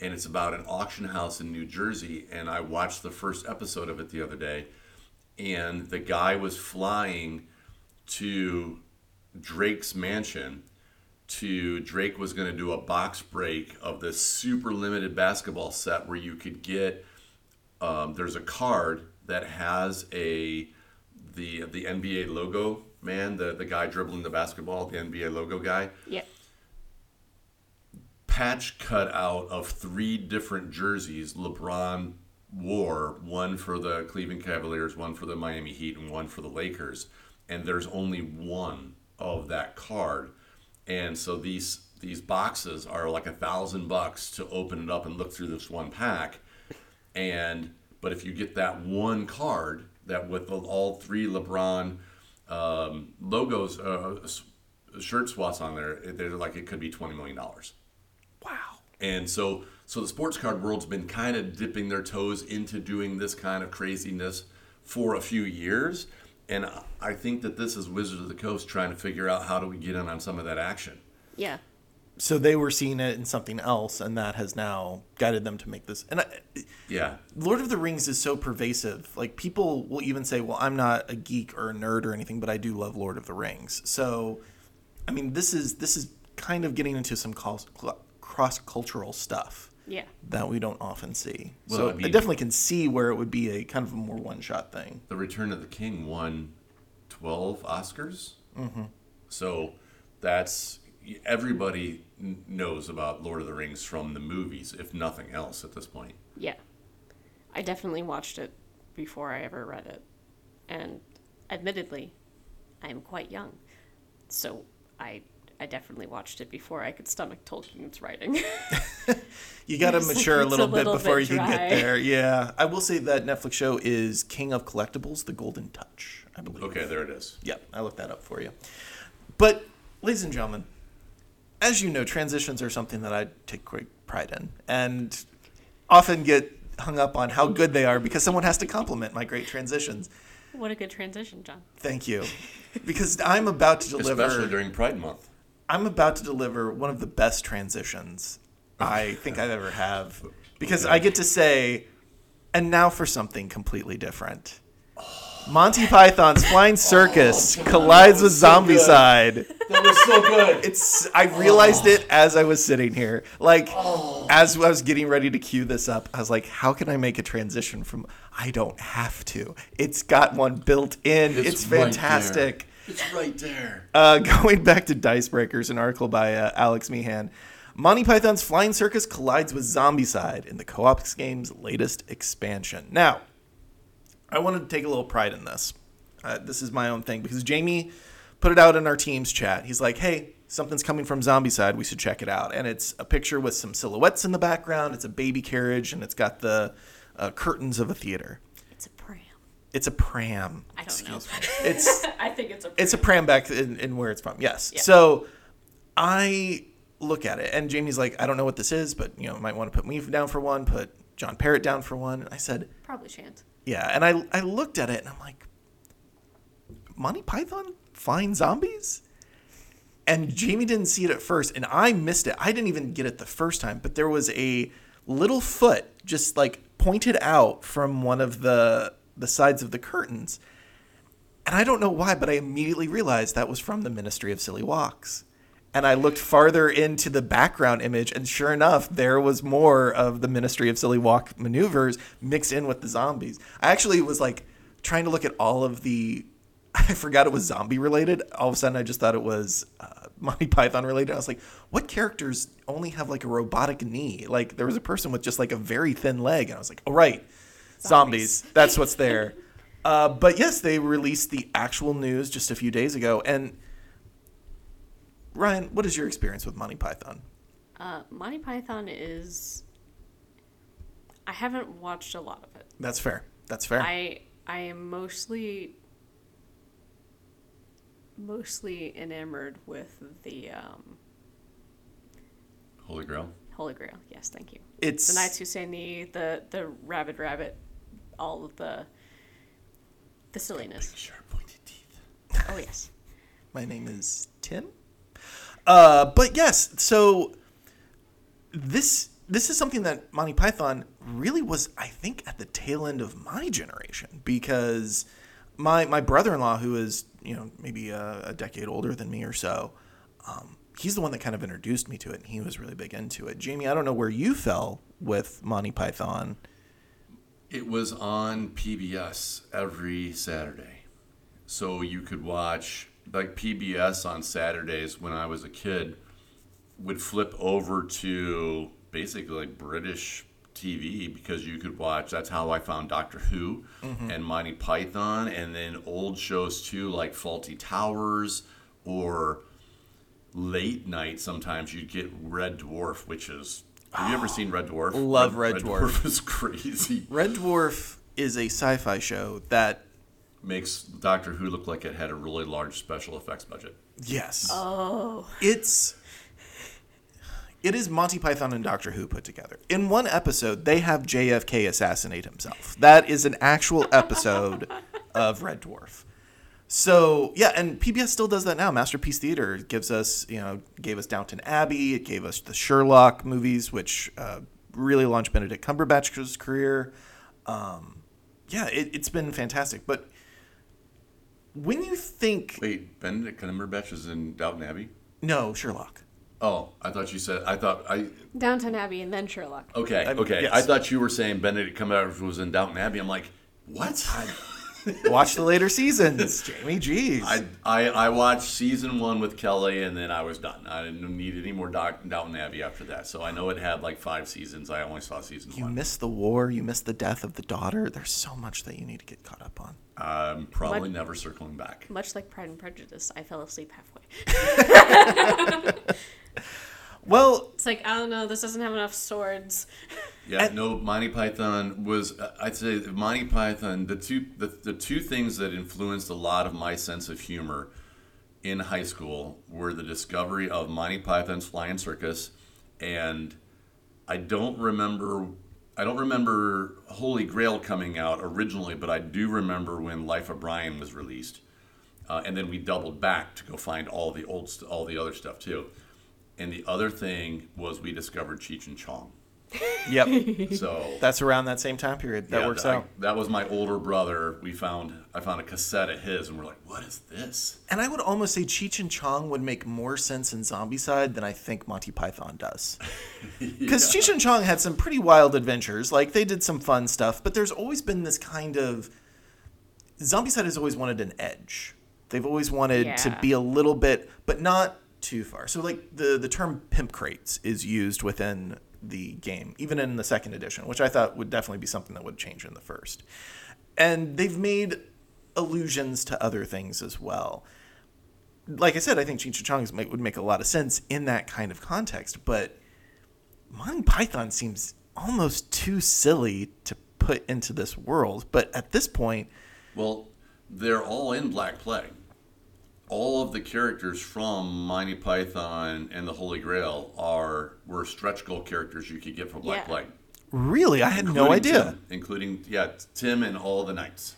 and it's about an auction house in New Jersey. And I watched the first episode of it the other day, and the guy was flying to Drake's mansion to Drake was going to do a box break of this super limited basketball set where you could get um, there's a card that has a the the NBA logo man the the guy dribbling the basketball the NBA logo guy Yeah. patch cut out of three different jerseys LeBron wore one for the Cleveland Cavaliers one for the Miami Heat and one for the Lakers and there's only one of that card and so these these boxes are like a thousand bucks to open it up and look through this one pack, and but if you get that one card that with all three LeBron um, logos, uh, shirt swats on there, they're like it could be twenty million dollars. Wow. And so, so the sports card world's been kind of dipping their toes into doing this kind of craziness for a few years. And I- I think that this is Wizards of the Coast trying to figure out how do we get in on some of that action. Yeah. So they were seeing it in something else, and that has now guided them to make this. And I, Yeah. Lord of the Rings is so pervasive. Like people will even say, "Well, I'm not a geek or a nerd or anything, but I do love Lord of the Rings." So, I mean, this is this is kind of getting into some cross cultural stuff Yeah. that we don't often see. Well, so I I, definitely can see where it would be a kind of a more one shot thing. The Return of the King won 12 Oscars. Mm-hmm. So that's everybody knows about Lord of the Rings from the movies, if nothing else at this point. Yeah. I definitely watched it before I ever read it. And admittedly, I am quite young. So I I definitely watched it before I could stomach Tolkien's writing. You got to It's- mature a it's a little bit little before bit you can get there. Yeah, I will say that Netflix show is King of Collectibles: The Golden Touch. I believe. Okay, there it is. Yep, I looked that up for you. But, ladies and gentlemen, as you know, transitions are something that I take great pride in, and often get hung up on how good they are because someone has to compliment my great transitions. what a good transition, John. Thank you, because I'm about to deliver. Especially during Pride Month. I'm about to deliver one of the best transitions oh. I think I've ever have because I get to say, and now for something completely different. Monty Python's Flying oh, Circus collides with Zombicide. That was so good. It's I realized it oh. as I was sitting here. Like as I was getting ready to cue this up, I was like, how can I make a transition from I don't have to. It's got one built in. It's, right there. fantastic. It's right there. Uh, going back to Dicebreakers, an article by uh, Alex Meehan. Monty Python's Flying Circus collides with Zombicide in the Co-op game's latest expansion. Now, I wanted to take a little pride in this. Uh, this is my own thing because Jamie put it out in our team's chat. He's like, "Hey, something's coming from Zombicide. We should check it out." And it's a picture with some silhouettes in the background. It's a baby carriage, and it's got the uh, curtains of a theater. It's a pram. It's a pram. I don't know. Excuse me. It's I think it's a pram. it's a pram back in, in where it's from. Yes. Yeah. So I look at it, and Jamie's like, I don't know what this is, but you know, might want to put me down for one, put John Parrott down for one. And I said, Probably shan't. yeah. And I I looked at it, and I'm like, Monty Python flying zombies. And Jamie didn't see it at first, and I missed it. I didn't even get it the first time, but there was a little foot just like pointed out from one of the the sides of the curtains. And I don't know why, but I immediately realized that was from the Ministry of Silly Walks. And I looked farther into the background image, and sure enough, there was more of the Ministry of Silly Walk maneuvers mixed in with the zombies. I actually was like trying to look at all of the. I forgot it was zombie related. All of a sudden, I just thought it was uh, Monty Python related. I was like, what characters only have like a robotic knee? Like, there was a person with just like a very thin leg. And I was like, oh, right, zombies. That's what's there. Uh, but yes, they released the actual news just a few days ago. And Rian, what is your experience with Monty Python? Uh, Monty Python is. I haven't watched a lot of it. That's fair. That's fair. I I am mostly mostly enamored with the um, Holy Grail. Holy Grail. Yes, thank you. it's The Knights Who Say Ni, the the Rabbit Rabbit, all of the the silliness. Sharp pointed teeth. Oh yes. My name is Tim. Uh, but yes, so this this is something that Monty Python really was, I think, at the tail end of my generation because my my brother in law, who is you know maybe a, a decade older than me or so, um, he's the one that kind of introduced me to it, and he was really big into it. Jamie, I don't know where you fell with Monty Python. It was on PBS every Saturday. So you could watch, like PBS on Saturdays when I was a kid, would flip over to basically like British TV because you could watch. That's how I found Doctor Who mm-hmm. and Monty Python, and then old shows too, like Fawlty Towers or late night, sometimes you'd get Red Dwarf, which is. Have you ever seen Red Dwarf? Love Red Dwarf. Dwarf is crazy. Red Dwarf is a sci-fi show that Makes Doctor Who look like it had a really large special effects budget. yes, Oh. it's it is Monty Python and Doctor Who put together. In one episode, they have JFK assassinate himself. That is an actual episode of Red Dwarf. So yeah, and PBS still does that now. Masterpiece Theater gives us, you know, gave us Downton Abbey. It gave us the Sherlock movies, which uh, really launched Benedict Cumberbatch's career. Um, yeah, it, it's been fantastic. But when you think, Wait, Benedict Cumberbatch is in Downton Abbey? no, Sherlock. Oh, I thought you said. I thought I. Downton Abbey and then Sherlock. Okay, I- okay. yes. I thought you were saying Benedict Cumberbatch was in Downton Abbey. I'm like, what? Watch the later seasons, Jamie. Jeez. I, I I watched season one with Kelly, and then I was done. I didn't need any more Doc, Downton Abbey after that. So I know it had like five seasons. I only saw season you one. missed the war. You missed the death of the daughter. There's so much that you need to get caught up on. I'm probably What? never circling back. Much like Pride and Prejudice, I fell asleep halfway. Well, It's like, I don't know, this doesn't have enough swords. Yeah, And- no. Monty Python was. I'd say Monty Python. The two the, the two things that influenced a lot of my sense of humor in high school were the discovery of Monty Python's Flying Circus, and I don't remember. I don't remember Holy Grail coming out originally, but I do remember when Life of Brian was released, uh, and then we doubled back to go find all the old, all the other stuff too. And the other thing was we discovered Cheech and Chong. Yep. So That's around that same time period. That yeah, works I- out. That was my older brother. We found I found a cassette of his, and we're like, "What is this?" And I would almost say Cheech and Chong would make more sense in Zombicide than I think Monty Python does. Because Cheech and Chong had some pretty wild adventures. Like they did some fun stuff, but there's always been this kind of Zombicide has always wanted an edge. They've always wanted to be a little bit, but not too far. So like the the term pimp crates is used within the game, even in the second edition, which I thought would definitely be something that would change in the first. And they've made allusions to other things as well like I said, I think Cheech Chong would make a lot of sense in that kind of context. But Monty Python seems almost too silly to put into this world. But at this point, Well, they're all in Black Plague. All of the characters from Monty Python and the Holy Grail are were stretch goal characters you could get from Black Yeah. Plague. really, I had no idea. Tim, including yeah, Tim and all the knights.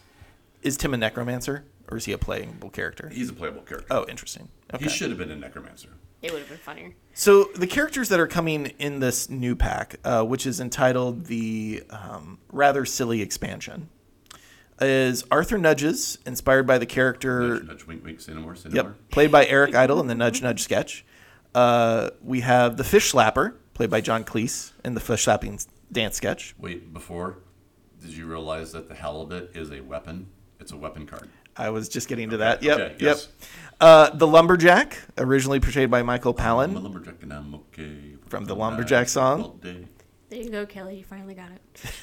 Is Tim a necromancer or is he a playable character? He's a playable character. Oh, interesting. Okay. He should have been a necromancer. It would have been funnier. So the characters that are coming in this new pack, uh, which is entitled the um, rather silly expansion, is Arthur Nudges, inspired by the character Nudge, nudge, wink, wink, say no more, say no Yep, played by Eric Idle in the Nudge Nudge sketch. Uh, we have the Fish Slapper, played by John Cleese in the Fish Slapping dance sketch. Wait, before, did you realize that the halibut is a weapon? It's a weapon card. I was just getting to that. Yep, okay, yep. Uh, the Lumberjack, originally portrayed by Michael Palin. lumberjack and I'm okay. From the Lumberjack song? All day. There you go, Kelly. You finally got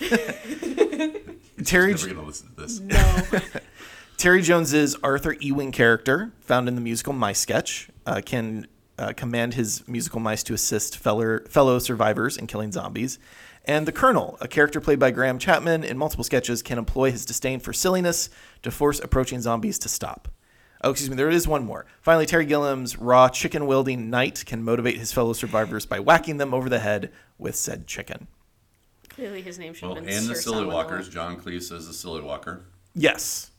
it. Terry Never gonna listen to this. No. Terry Jones's Arthur Ewing character, found in the musical My sketch, uh, can uh, command his musical mice to assist fellow, fellow survivors in killing zombies. And the Colonel, a character played by Graham Chapman in multiple sketches, can employ his disdain for silliness to force approaching zombies to stop. Oh, excuse me, there is one more. Finally, Terry Gilliam's raw chicken wielding knight can motivate his fellow survivors by whacking them over the head with said chicken. Clearly, his name should Well, have and been the Silly Salmonella. Walkers. John Cleese is the Silly Walker. Yes.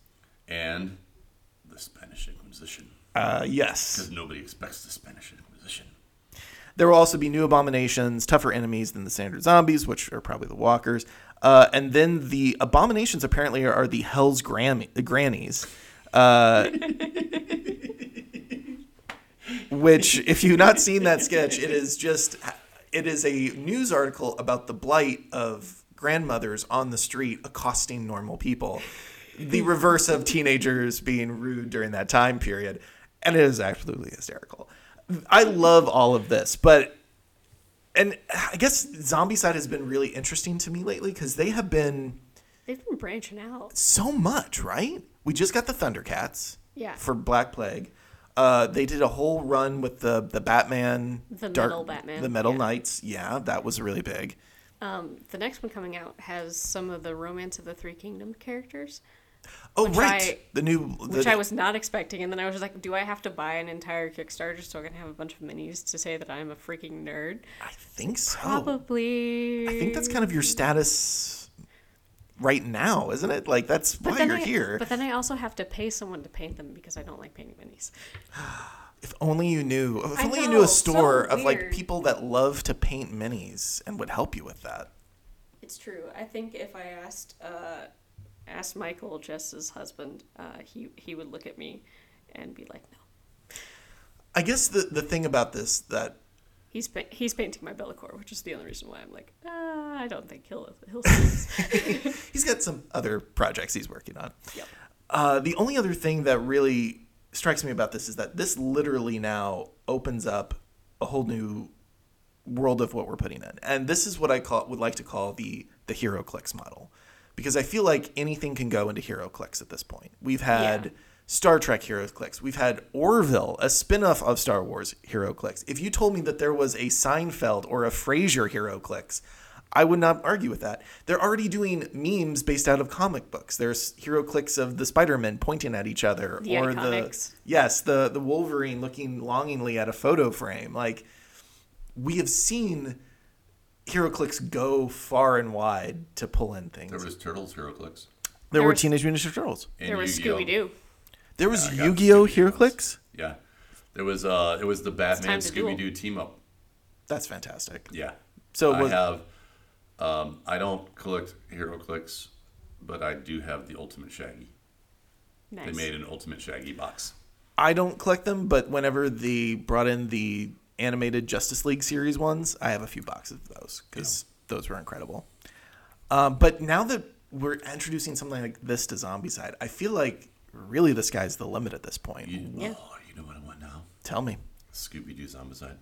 And the Spanish Inquisition. Uh, yes. Because nobody expects the Spanish Inquisition. There will also be new abominations, tougher enemies than the standard zombies, which are probably the walkers. Uh, and then the abominations apparently are, are the Hell's Grammy, grannies. Uh, which, if you've not seen that sketch, it is just it is a news article about the blight of grandmothers on the street accosting normal people. The reverse of teenagers being rude during that time period. And it is absolutely hysterical. I love all of this, but and I guess Zombicide has been really interesting to me lately because they have been They've been branching out. so much, right? We just got the Thundercats Yeah. for Black Plague. Uh, they did a whole run with the the Batman, The Metal Batman, the Metal yeah. Knights. Yeah, that was really big. Um, the next one coming out has some of the Romance of the Three Kingdom characters, Oh, right, I- the new. The, which I was not expecting. And then I was just like, do I have to buy an entire Kickstarter so I can have a bunch of minis to say that I'm a freaking nerd? I think so. Probably. I think that's kind of your status right now, isn't it? Like that's But why you're I- here. But then I also have to pay someone to paint them because I don't like painting minis. If only you knew. If I only you knew a so store of like people that love to paint minis and would help you with that. It's true. I think if I asked uh, asked Michael, Jess's husband, uh, he he would look at me and be like, "No, I guess the the thing about this that he's pa- he's painting my Bellicor," which is the only reason why I'm like, uh, I don't think he'll he'll see this. he's got some other projects he's working on. Yep. Uh, the only other thing that really strikes me about this is that this literally now opens up a whole new world of what we're putting in, and this is what I call would like to call the the HeroClix model, because I feel like anything can go into HeroClix at this point. We've had. Yeah. Star Trek HeroClix. We've had Orville, a spin-off of Star Wars HeroClix. If you told me that there was a Seinfeld or a Frasier HeroClix, I would not argue with that. They're already doing memes based out of comic books. There's HeroClix of the Spider-Man pointing at each other, The or iconics. the yes, the the Wolverine looking longingly at a photo frame. Like we have seen HeroClix go far and wide to pull in things. There was Turtles HeroClix. There There were was- Teenage Mutant Ninja Turtles. and there was Scooby Doo. There was I got Yu-Gi-Oh Scooby-Doo HeroClix. Yeah, there was. Uh, it was the Batman time to duel. Scooby Doo team up. That's fantastic. Yeah. So I was- have. Um, I don't collect HeroClix, but I do have the Ultimate Shaggy. Nice. They made an Ultimate Shaggy box. I don't collect them, but whenever they brought in the animated Justice League series ones, I have a few boxes of those because those were incredible. Um, but now that we're introducing something like this to Zombicide, I feel like really the sky's the limit at this point. You, Yeah. Oh, you know what I want now? Tell me. Scooby Doo Zombicide.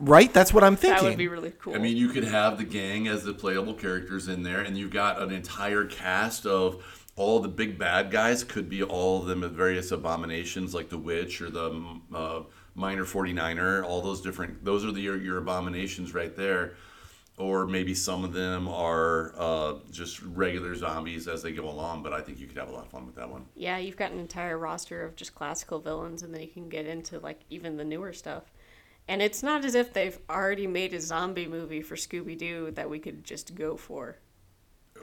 Right? That's what I'm thinking. that would be really cool. I mean, you could have the gang as the playable characters in there, and you've got an entire cast of all the big bad guys. Could be all of them at various abominations, like the witch or the uh, Miner 49er. All those different. Those are the your, your abominations right there. Or maybe some of them are uh, just regular zombies as they go along. But I think you could have a lot of fun with that one. yeah, you've got an entire roster of just classical villains, and then you can get into like even the newer stuff. And it's not as if they've already made a zombie movie for Scooby Doo that we could just go for.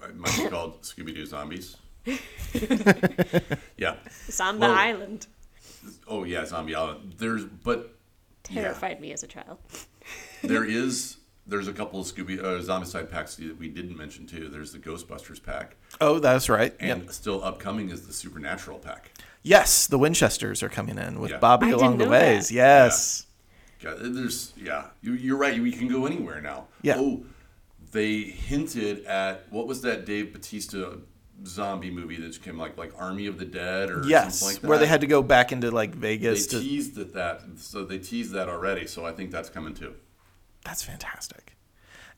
It might be called Scooby Doo Zombies. yeah. Zombie Well- Island Oh yeah, Zombie Island. There's but yeah. terrified me as a child. there is there's a couple of Scooby uh, Zombicide packs that we didn't mention too. There's the Ghostbusters pack, oh, that's right. and Yep. still upcoming is the Supernatural pack. Yes, the Winchesters are coming in with Yeah. Bobby I along the ways. that. Yes. God, there's yeah, you, you're right. We can go anywhere now. Yeah. Oh, they hinted at what was that Dave Batista zombie movie that came like like Army of the Dead or Yes, something like that. where they had to go back into like they Vegas to teased at that, so they teased that already. So I think that's coming too. That's fantastic.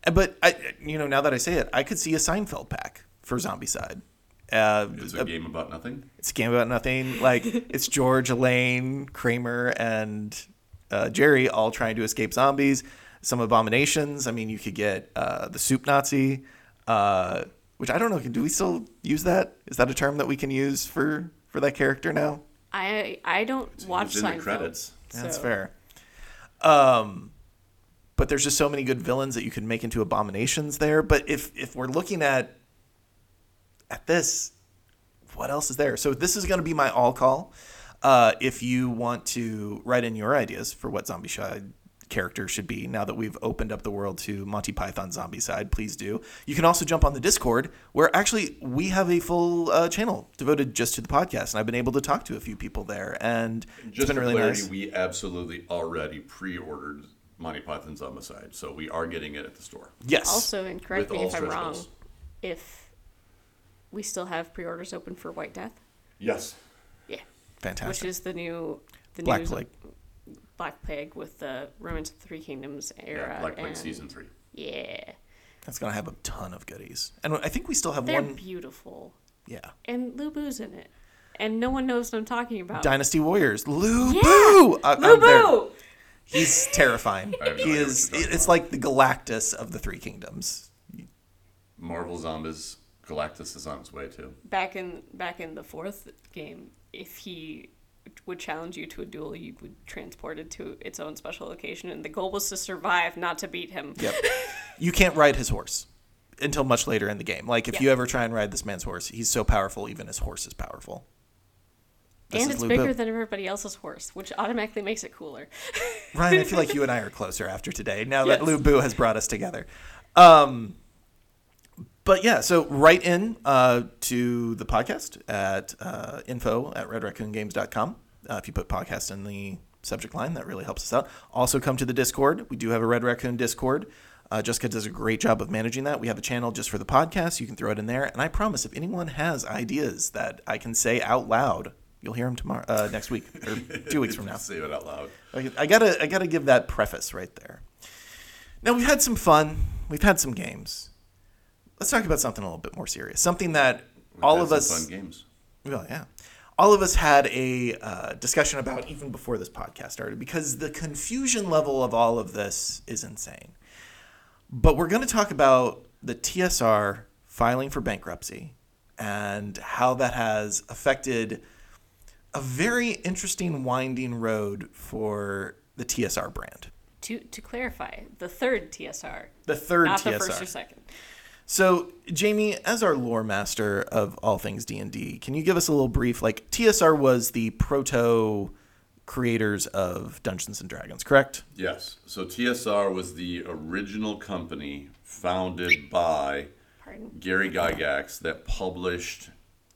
Uh, But I, you know, now that I say it, I could see a Seinfeld pack for Zombicide. Uh, It's a game about nothing. it's a game about nothing. Like it's George, Elaine, Kramer, and uh, Jerry all trying to escape zombies. Some abominations. I mean, you could get uh, the Soup Nazi, uh, which I don't know. Do we still use that? Is that a term that we can use for for that character now? I I don't watch It's in the Seinfeld. credits. That's so- fair. Um, but there's just so many good villains that you can make into abominations there. But if if we're looking at at this, what else is there? So this is going to be my all call. Uh, if you want to write in your ideas for what Zombicide character should be, now that we've opened up the world to Monty Python Zombicide, please do. You can also jump on the Discord, where actually we have a full uh, channel devoted just to the podcast, and I've been able to talk to a few people there, and it's Just been for really clarity, nice. we absolutely already pre-ordered Monty Python's Homicide, so we are getting it at the store. Yes. Also, and correct With me if I'm wrong, goals. if we still have pre-orders open for White Death, Yes. yeah, Fantastic. which is the new the Black new Plague. Black Plague with the Romance of the Three Kingdoms era. Yeah, Black Plague and- season three. Yeah, That's gonna have a ton of goodies, and I think we still have they're one. beautiful, Yeah, and Lu Bu's in it, and no one knows what I'm talking about. Dynasty Warriors. Lu Yeah! Boo. I- I'm. Lu Bu! He's terrifying. I have no he idea what is. you're talking It's like the Galactus of the Three Kingdoms. Marvel Zombies, Galactus is on his way too. Back in back in the fourth game, if he would challenge you to a duel, you would transport it to its own special location, and the goal was to survive, not to beat him. Yep. you can't ride his horse until much later in the game. Like if Yeah. you ever try and ride this man's horse, he's so powerful, even his horse is powerful. And it's bigger than everybody else's horse, which automatically makes it cooler. Rian, I feel like you and I are closer after today. Now that Yes. Lu Bu has brought us together. Um, but yeah, so write in uh, to the podcast at uh, info at redraccoongames.com. Uh, if you put podcast in the subject line, that really helps us out. Also, come to the Discord. We do have a Red Raccoon Discord. Uh, Jessica does a great job of managing that. We have a channel just for the podcast. You can throw it in there. And I promise, if anyone has ideas that I can say out loud, you'll hear them tomorrow, uh, next week or two weeks from now. Say it out loud. I gotta, I gotta give that preface right there. Now we've had some fun, we've had some games. Let's talk about something a little bit more serious. Something that We've all of us, fun games. well, yeah, all of us had a uh, discussion about even before this podcast started because the confusion level of all of this is insane. But we're going to talk about the TSR filing for bankruptcy and how that has affected a very interesting winding road for the TSR brand. to to clarify, the third TSR, The third not TSR. the first or second. So, Jamie, as our lore master of all things D&D, can you give us a little brief like TSR was the proto creators of Dungeons and Dragons, correct? Yes. So TSR was the original company founded by Pardon. Gary Gygax that published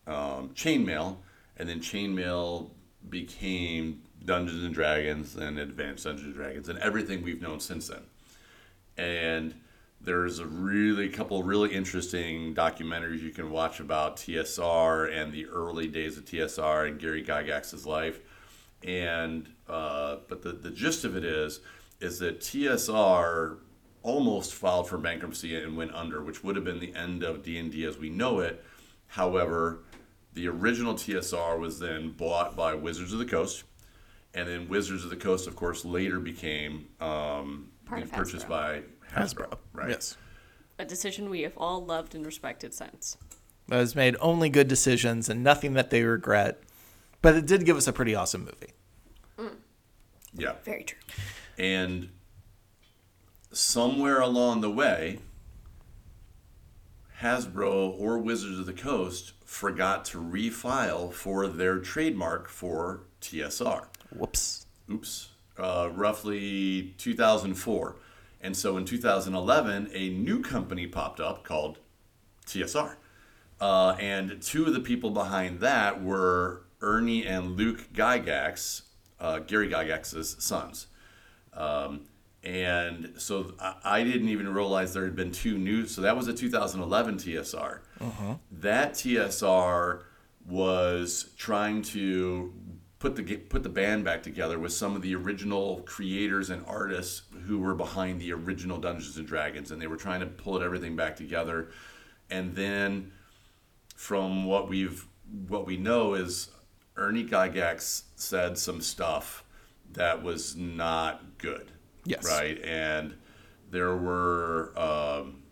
um, Chainmail, and then Chainmail became Dungeons and Dragons and Advanced Dungeons and Dragons and everything we've known since then. And there's a really couple really interesting documentaries you can watch about TSR and the early days of TSR and Gary Gygax's life. And uh, but the, the gist of it is is that TSR almost filed for bankruptcy and went under, which would have been the end of D and D as we know it. However, the original TSR was then bought by Wizards of the Coast, and then Wizards of the Coast, of course, later became um, Part of purchased Hasbro. by Hasbro. Right. Yes. A decision we have all loved and respected since. That has made only good decisions and nothing that they regret. But it did give us a pretty awesome movie. Yeah. Very true. And somewhere along the way, Hasbro or Wizards of the Coast forgot to refile for their trademark for TSR. Whoops. Oops. Uh, roughly 2004. And so in 2011, a new company popped up called TSR. Uh, and two of the people behind that were Ernie and Luke Gygax, uh, Gary Gygax's sons. Um, and so I, didn't even realize there had been two new. So that was a 2011 TSR. Uh-huh. That TSR was trying to put the put the band back together with some of the original creators and artists who were behind the original Dungeons and Dragons, and they were trying to pull it, everything back together. And then, from what we've what we know is Ernie Gygax said some stuff that was not good. Yes. Right. And there were, um,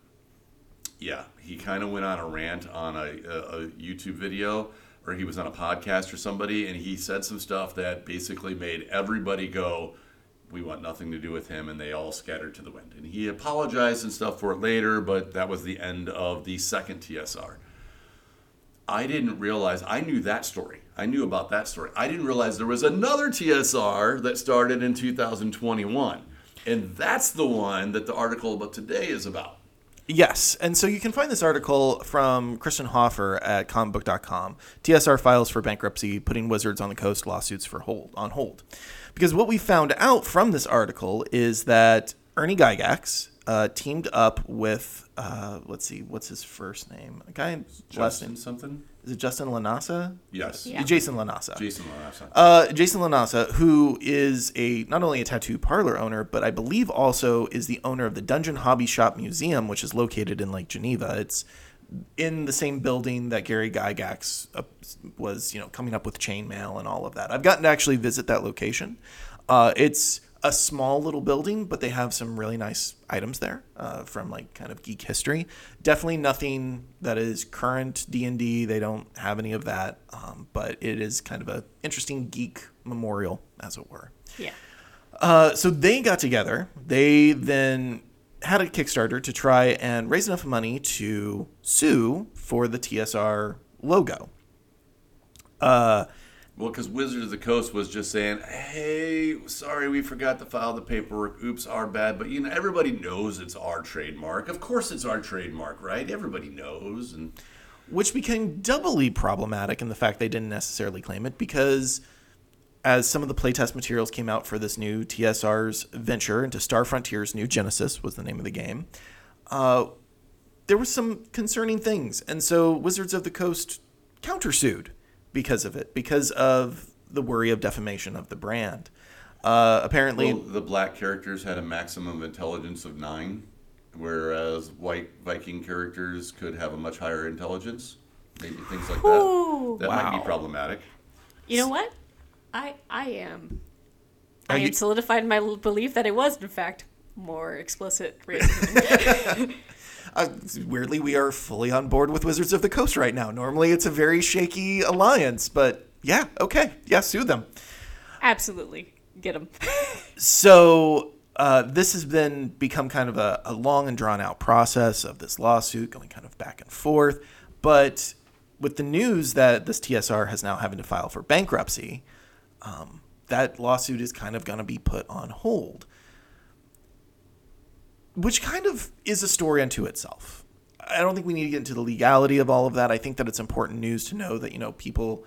yeah, he kind of went on a rant on a, a, a YouTube video or he was on a podcast or somebody and he said some stuff that basically made everybody go, we want nothing to do with him and they all scattered to the wind. And he apologized and stuff for it later, but that was the end of the second TSR. I didn't realize I knew that story. I knew about that story. I didn't realize there was another TSR that started in 2021. And that's the one that the article about today is about. Yes, and so you can find this article from Christian Hoffer at comicbook.com. TSR files for bankruptcy, putting Wizards on the Coast lawsuits for hold on hold. Because what we found out from this article is that Ernie Gygax uh, teamed up with uh, let's see, what's his first name? A guy last Justin name something? Is it Justin Lanasa? Yes. Yeah. Jason Lanasa. Jason Lanasa. Uh, Jason Lanasa, who is a not only a tattoo parlor owner, but I believe also is the owner of the Dungeon Hobby Shop Museum, which is located in Lake Geneva. It's in the same building that Gary Gygax uh, was, you know, coming up with chainmail and all of that. I've gotten to actually visit that location. Uh, it's a small little building, but they have some really nice items there uh, from like kind of geek history. Definitely nothing that is current D and D. They don't have any of that, um, but it is kind of a interesting geek memorial, as it were. Yeah. Uh, so they got together. They then had a Kickstarter to try and raise enough money to sue for the TSR logo. Uh, Well, because Wizards of the Coast was just saying, "Hey, sorry, we forgot to file the paperwork. Oops, our bad." But you know, everybody knows it's our trademark. Of course, it's our trademark, right? Everybody knows, and which became doubly problematic in the fact they didn't necessarily claim it because as some of the playtest materials came out for this new TSR's venture into Star Frontiers New Genesis was the name of the game, uh, there were some concerning things. And so Wizards of the Coast countersued because of it, because of the worry of defamation of the brand. Uh, apparently, well, the black characters had a maximum intelligence of nine, whereas white Viking characters could have a much higher intelligence. Maybe things like Ooh. that. That might be problematic. You know what? I I am. I Are am you- solidified in my belief that it was in fact more explicit racism. Uh, weirdly, we are fully on board with Wizards of the Coast right now. Normally, it's a very shaky alliance, but yeah, okay, yeah, sue them. Absolutely, get them. So uh, this has been become kind of a, a long and drawn out process of this lawsuit going kind of back and forth. But with the news that this TSR has now having to file for bankruptcy, um, that lawsuit is kind of going to be put on hold, which kind of is a story unto itself. I don't think we need to get into the legality of all of that. I think that it's important news to know that you know people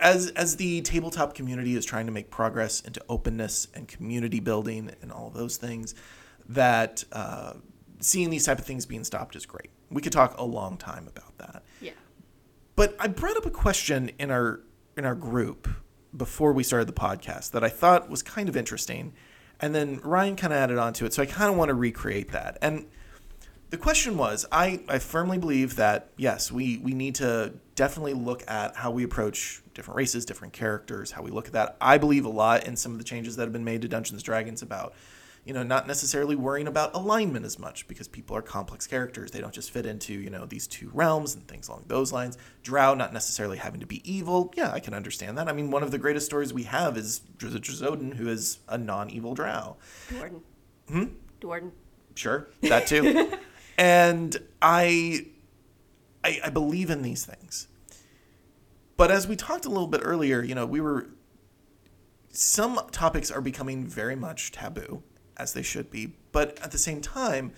as as the tabletop community is trying to make progress into openness and community building and all of those things, that uh, seeing these type of things being stopped is great. We could talk a long time about that. yeah. But I brought up a question in our in our group before we started the podcast that I thought was kind of interesting, and then Rian kind of added on to it. So I kind of want to recreate that. And the question was, I, I firmly believe that yes, we we need to definitely look at how we approach different races, different characters, how we look at that. I believe a lot in some of the changes that have been made to Dungeons Dragons about you know, not necessarily worrying about alignment as much because people are complex characters. They don't just fit into, you know, these two realms and things along those lines. Drow not necessarily having to be evil. Yeah, I can understand that. I mean, one of the greatest stories we have is Drizzt Drizodin, who is a non-evil drow. Do'Urden. Hmm? Do'Urden. Sure, that too. and I, I, I believe in these things. But as we talked a little bit earlier, you know, we were. Some topics are becoming very much taboo, as they should be. But at the same time,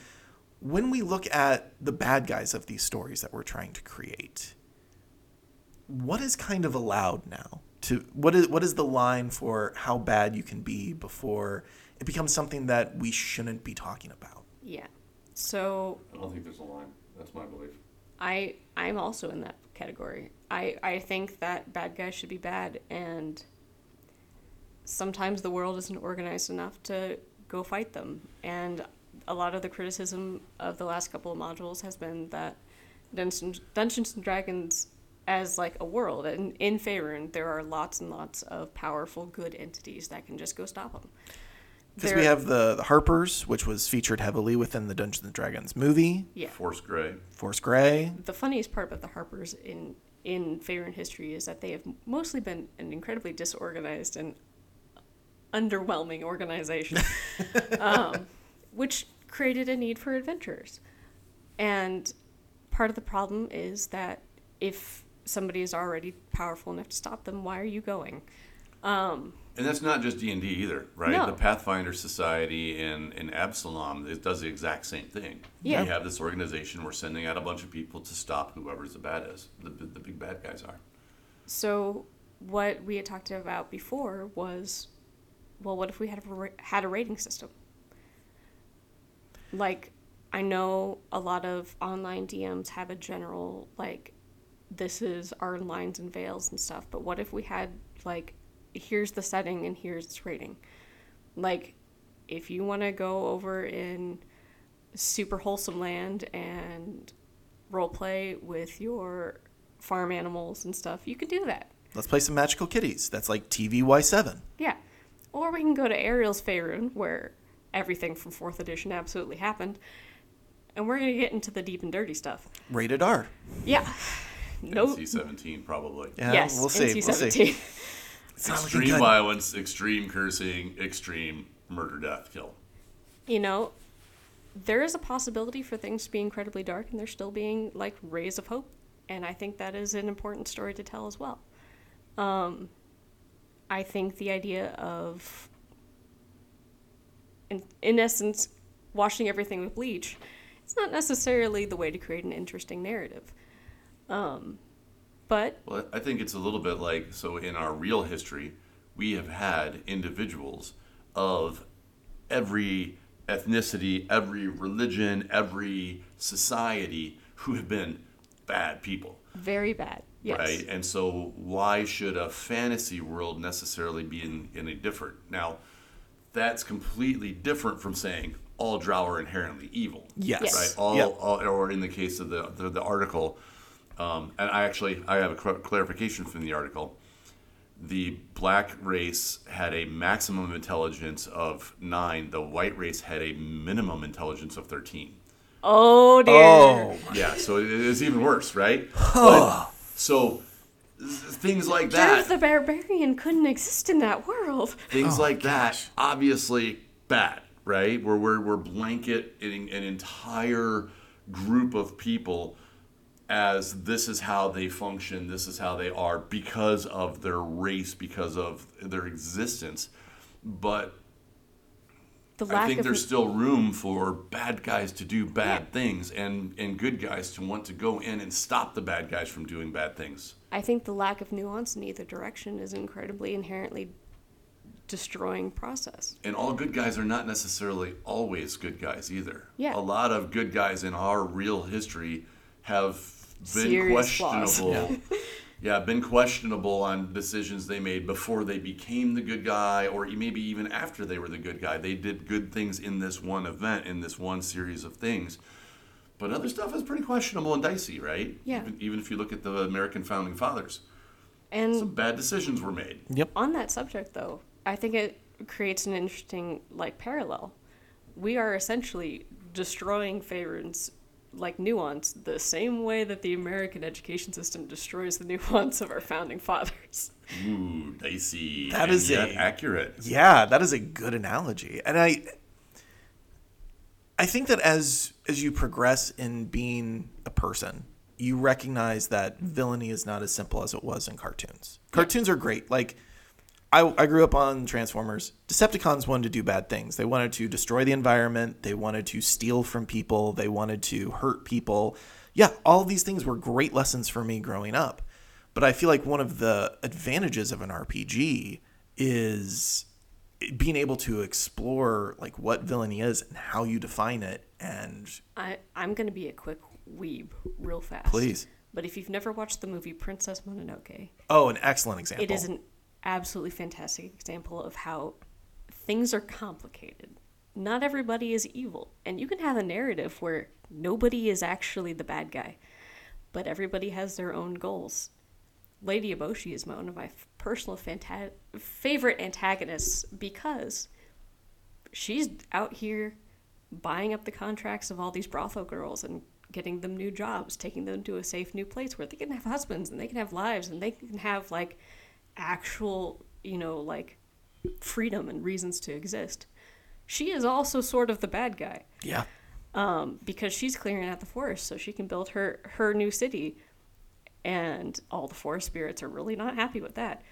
when we look at the bad guys of these stories that we're trying to create, what is kind of allowed now? To what is what is the line for how bad you can be before it becomes something that we shouldn't be talking about? Yeah. So I don't think there's a line. That's my belief. I I'm also in that category. I I think that bad guys should be bad and sometimes the world isn't organized enough to go fight them. And a lot of the criticism of the last couple of modules has been that Dungeons, Dungeons and Dragons as like a world and in Faerun there are lots and lots of powerful good entities that can just go stop them. Because we have the, the Harpers, which was featured heavily within the Dungeons and Dragons movie, yeah. Force Gray. Force Grey. the funniest part about the Harpers in in Faerun history is that they have mostly been an incredibly disorganized and underwhelming organization, um, which created a need for adventurers. And part of the problem is that if somebody is already powerful enough to stop them, why are you going? Um, And that's not just D and D either, right? No. The Pathfinder Society in, in Absalom it does the exact same thing. Yeah. We have this organization. We're sending out a bunch of people to stop whoever's the bad is. The, the big bad guys are. So what we had talked about before was, well, what if we had a, had a rating system? Like, I know a lot of online DMs have a general like, this is our lines and veils and stuff. But what if we had like, here's the setting and here's its rating? Like, if you want to go over in super wholesome land and role play with your farm animals and stuff, you can do that. Let's play some magical kitties. That's like TVY7. Yeah. Or we can go to Ariel's Faerun, where everything from 4th edition absolutely happened. And we're going to get into the deep and dirty stuff. Rated R. Yeah. No. NC seventeen probably. Yeah, yes. we'll see. We'll see. NC-17. It's not looking Extreme violence, extreme cursing, extreme murder, death, kill. you know, there is a possibility for things to be incredibly dark and there still being like rays of hope. And I think that is an important story to tell as well. Um, I think the idea of, in, in essence, washing everything with bleach, it's not necessarily the way to create an interesting narrative. Um, but Well, I think it's a little bit like so in our real history, we have had individuals of every ethnicity, every religion, every society who have been bad people. very bad. Yes. Right? And so why should a fantasy world necessarily be in, any different now that's completely different from saying all drow are inherently evil. Yes. Yes. Right. All, Yep. all or in the case of the the, the article, um, and I actually I have a cl- clarification from the article. The black race had a maximum intelligence of nine. The white race had a minimum intelligence of thirteen. Oh dear. Oh, Yeah, so it is even worse, right? But- so things like Jerv that, the Barbarian couldn't exist in that world. things Oh, like that, obviously bad, right? Where we're, we're blanketing an entire group of people as this is how they function, this is how they are because of their race, because of their existence. But The I think of there's still room for bad guys to do bad things and, and good guys to want to go in and stop the bad guys from doing bad things. I think the lack of nuance in either direction is incredibly inherently destroying process. And all good guys are not necessarily always good guys either. Yeah. A lot of good guys in our real history have been Serious questionable. yeah, been questionable on decisions they made before they became the good guy, or maybe even after they were the good guy. They did good things in this one event, in this one series of things. But other stuff is pretty questionable and dicey, right? Yeah. Even, even if you look at the American founding fathers, And some bad decisions were made. yep. on that subject though, I think it creates an interesting like parallel. We are essentially destroying Faerun's like nuance the same way that the American education system destroys the nuance of our founding fathers. Ooh, dicey. That and is yet a- accurate. Yeah, that is a good analogy. And I I think that as as you progress in being a person, you recognize that villainy is not as simple as it was in cartoons. Cartoons are great. Like I, I grew up on Transformers. Decepticons wanted to do bad things. They wanted to destroy the environment. They wanted to steal from people. They wanted to hurt people. Yeah, all these things were great lessons for me growing up. But I feel like one of the advantages of an RPG is being able to explore like what villainy is and how you define it and I I'm gonna be a quick weeb real fast. Please. But if you've never watched the movie Princess Mononoke, oh an excellent example it is an absolutely fantastic example of how things are complicated. Not everybody is evil, and you can have a narrative where nobody is actually the bad guy, but everybody has their own goals. Lady Eboshi is one of my personal fanta- favorite antagonists because she's out here buying up the contracts of all these brothel girls and getting them new jobs, taking them to a safe new place where they can have husbands and they can have lives and they can have like actual, you know, like freedom and reasons to exist. She is also sort of the bad guy yeah um, because she's clearing out the forest so she can build her her new city, and all the forest spirits are really not happy with that,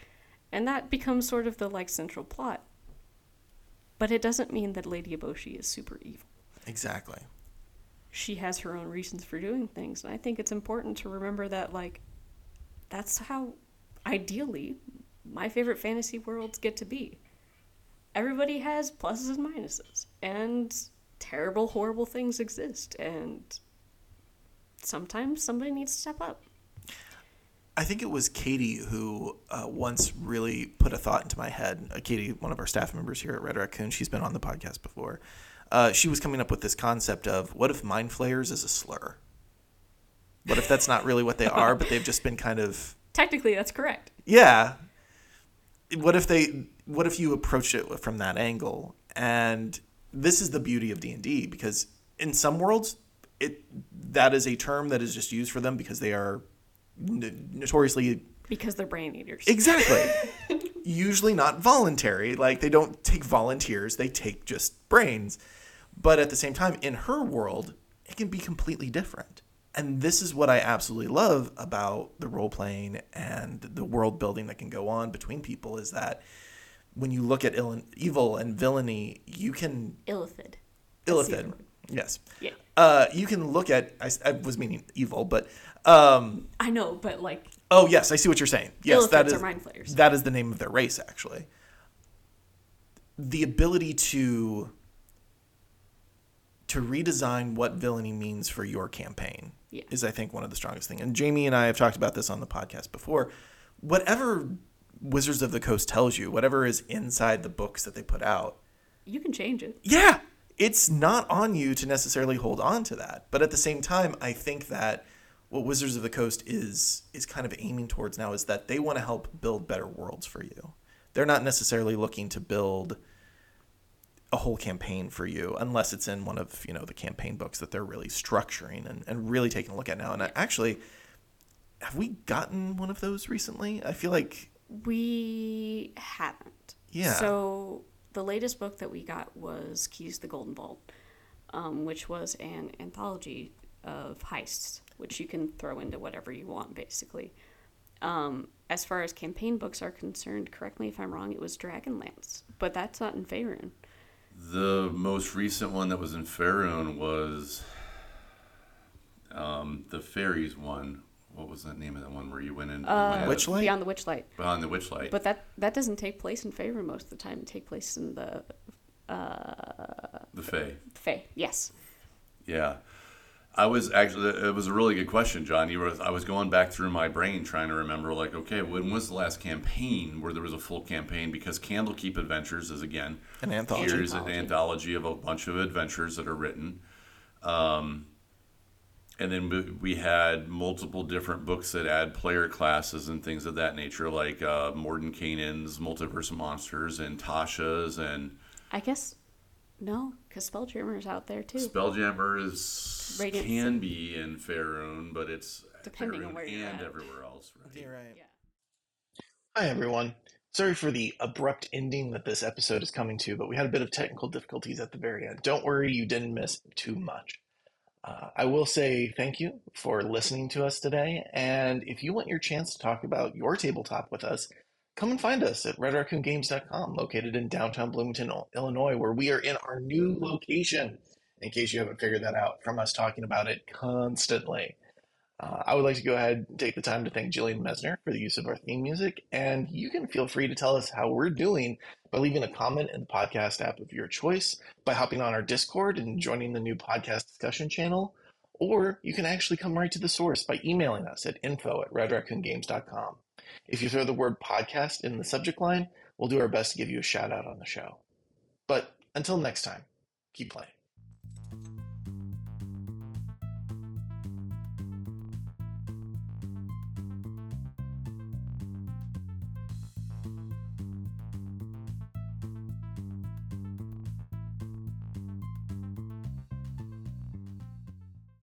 and that becomes sort of the like central plot. But it doesn't mean that Lady Eboshi is super evil. exactly She has her own reasons for doing things, and I think it's important to remember that like that's how ideally my favorite fantasy worlds get to be. Everybody has pluses and minuses, and terrible, horrible things exist, and sometimes somebody needs to step up. I think it was Katie who uh, once really put a thought into my head. Uh, Katie, one of our staff members here at Red Raccoon, she's been on the podcast before. Uh, she was coming up with this concept of what if mind flayers is a slur? What if that's not really what they are, but they've just been kind of Technically, that's correct. yeah. What if they? What if you approach it from that angle? And this is the beauty of D and D because in some worlds, it that is a term that is just used for them because they are n- notoriously Because they're brain eaters. Exactly. Usually not voluntary. Like they don't take volunteers, they take just brains. But at the same time, in her world, it can be completely different. And this is what I absolutely love about the role playing and the world building that can go on between people is that when you look at Ill and, evil and villainy, you can Illithid. That's the other illithid. Yes. Yeah. Uh, you can look at. I, I was meaning evil, but um, I know, but like, Oh yes, I see what you're saying. Yes, that is mind flayers. that is the name of their race actually. The ability to to redesign what villainy means for your campaign Yeah. is I think one of the strongest things. And Jamie and I have talked about this on the podcast before. Whatever Wizards of the Coast tells you, whatever is inside the books that they put out, you can change it. yeah, it's not on you to necessarily hold on to that. But at the same time, I think that what Wizards of the Coast is is kind of aiming towards now is that they want to help build better worlds for you. They're not necessarily looking to build a whole campaign for you unless it's in one of, you know, the campaign books that they're really structuring and, and really taking a look at now. And I, actually have we gotten one of those recently? I feel like We haven't. Yeah. So the latest book that we got was Keys to the Golden Vault, um, which was an anthology of heists, which you can throw into whatever you want, basically. Um, as far as campaign books are concerned, correct me if I'm wrong, it was Dragonlance, but that's not in Faerun. The most recent one that was in Faerun was um, the fairies one. What was the name of that one where you went in? Uh, went Witchlight? Beyond the Witchlight. Behind the Witchlight. But that that doesn't take place in Faerun most of the time. It takes place in the the Fae. Fae. Yes. Yeah. I was actually it was a really good question, John. You were I was going back through my brain trying to remember like, okay, when was the last campaign where there was a full campaign? Because Candlekeep Adventures is again an anthology. here's an Anthology. anthology of a bunch of adventures that are written. Um, and then we- we had multiple different books that add player classes and things of that nature, like uh, Mordenkainen's Multiverse of Monsters and Tasha's and I guess no, because Spelljammer's out there too. Spelljammer is Radiant can be in Faerun, but it's Depending on Faerun where you're and at. everywhere else. Right? You're right. Yeah. Hi, everyone. Sorry for the abrupt ending that this episode is coming to, but we had a bit of technical difficulties at the very end. Don't worry, you didn't miss too much. Uh, I will say thank you for listening to us today. And if you want your chance to talk about your tabletop with us, come and find us at redraccoongames.com, located in downtown Bloomington, Illinois, where we are in our new location, in case you haven't figured that out from us talking about it constantly. Uh, I would like to go ahead and take the time to thank Jillian Mesner for the use of our theme music, and you can feel free to tell us how we're doing by leaving a comment in the podcast app of your choice, by hopping on our Discord and joining the new podcast discussion channel, or you can actually come right to the source by emailing us at info at redraccoongames.com. If you throw the word podcast in the subject line, we'll do our best to give you a shout out on the show. But until next time, keep playing.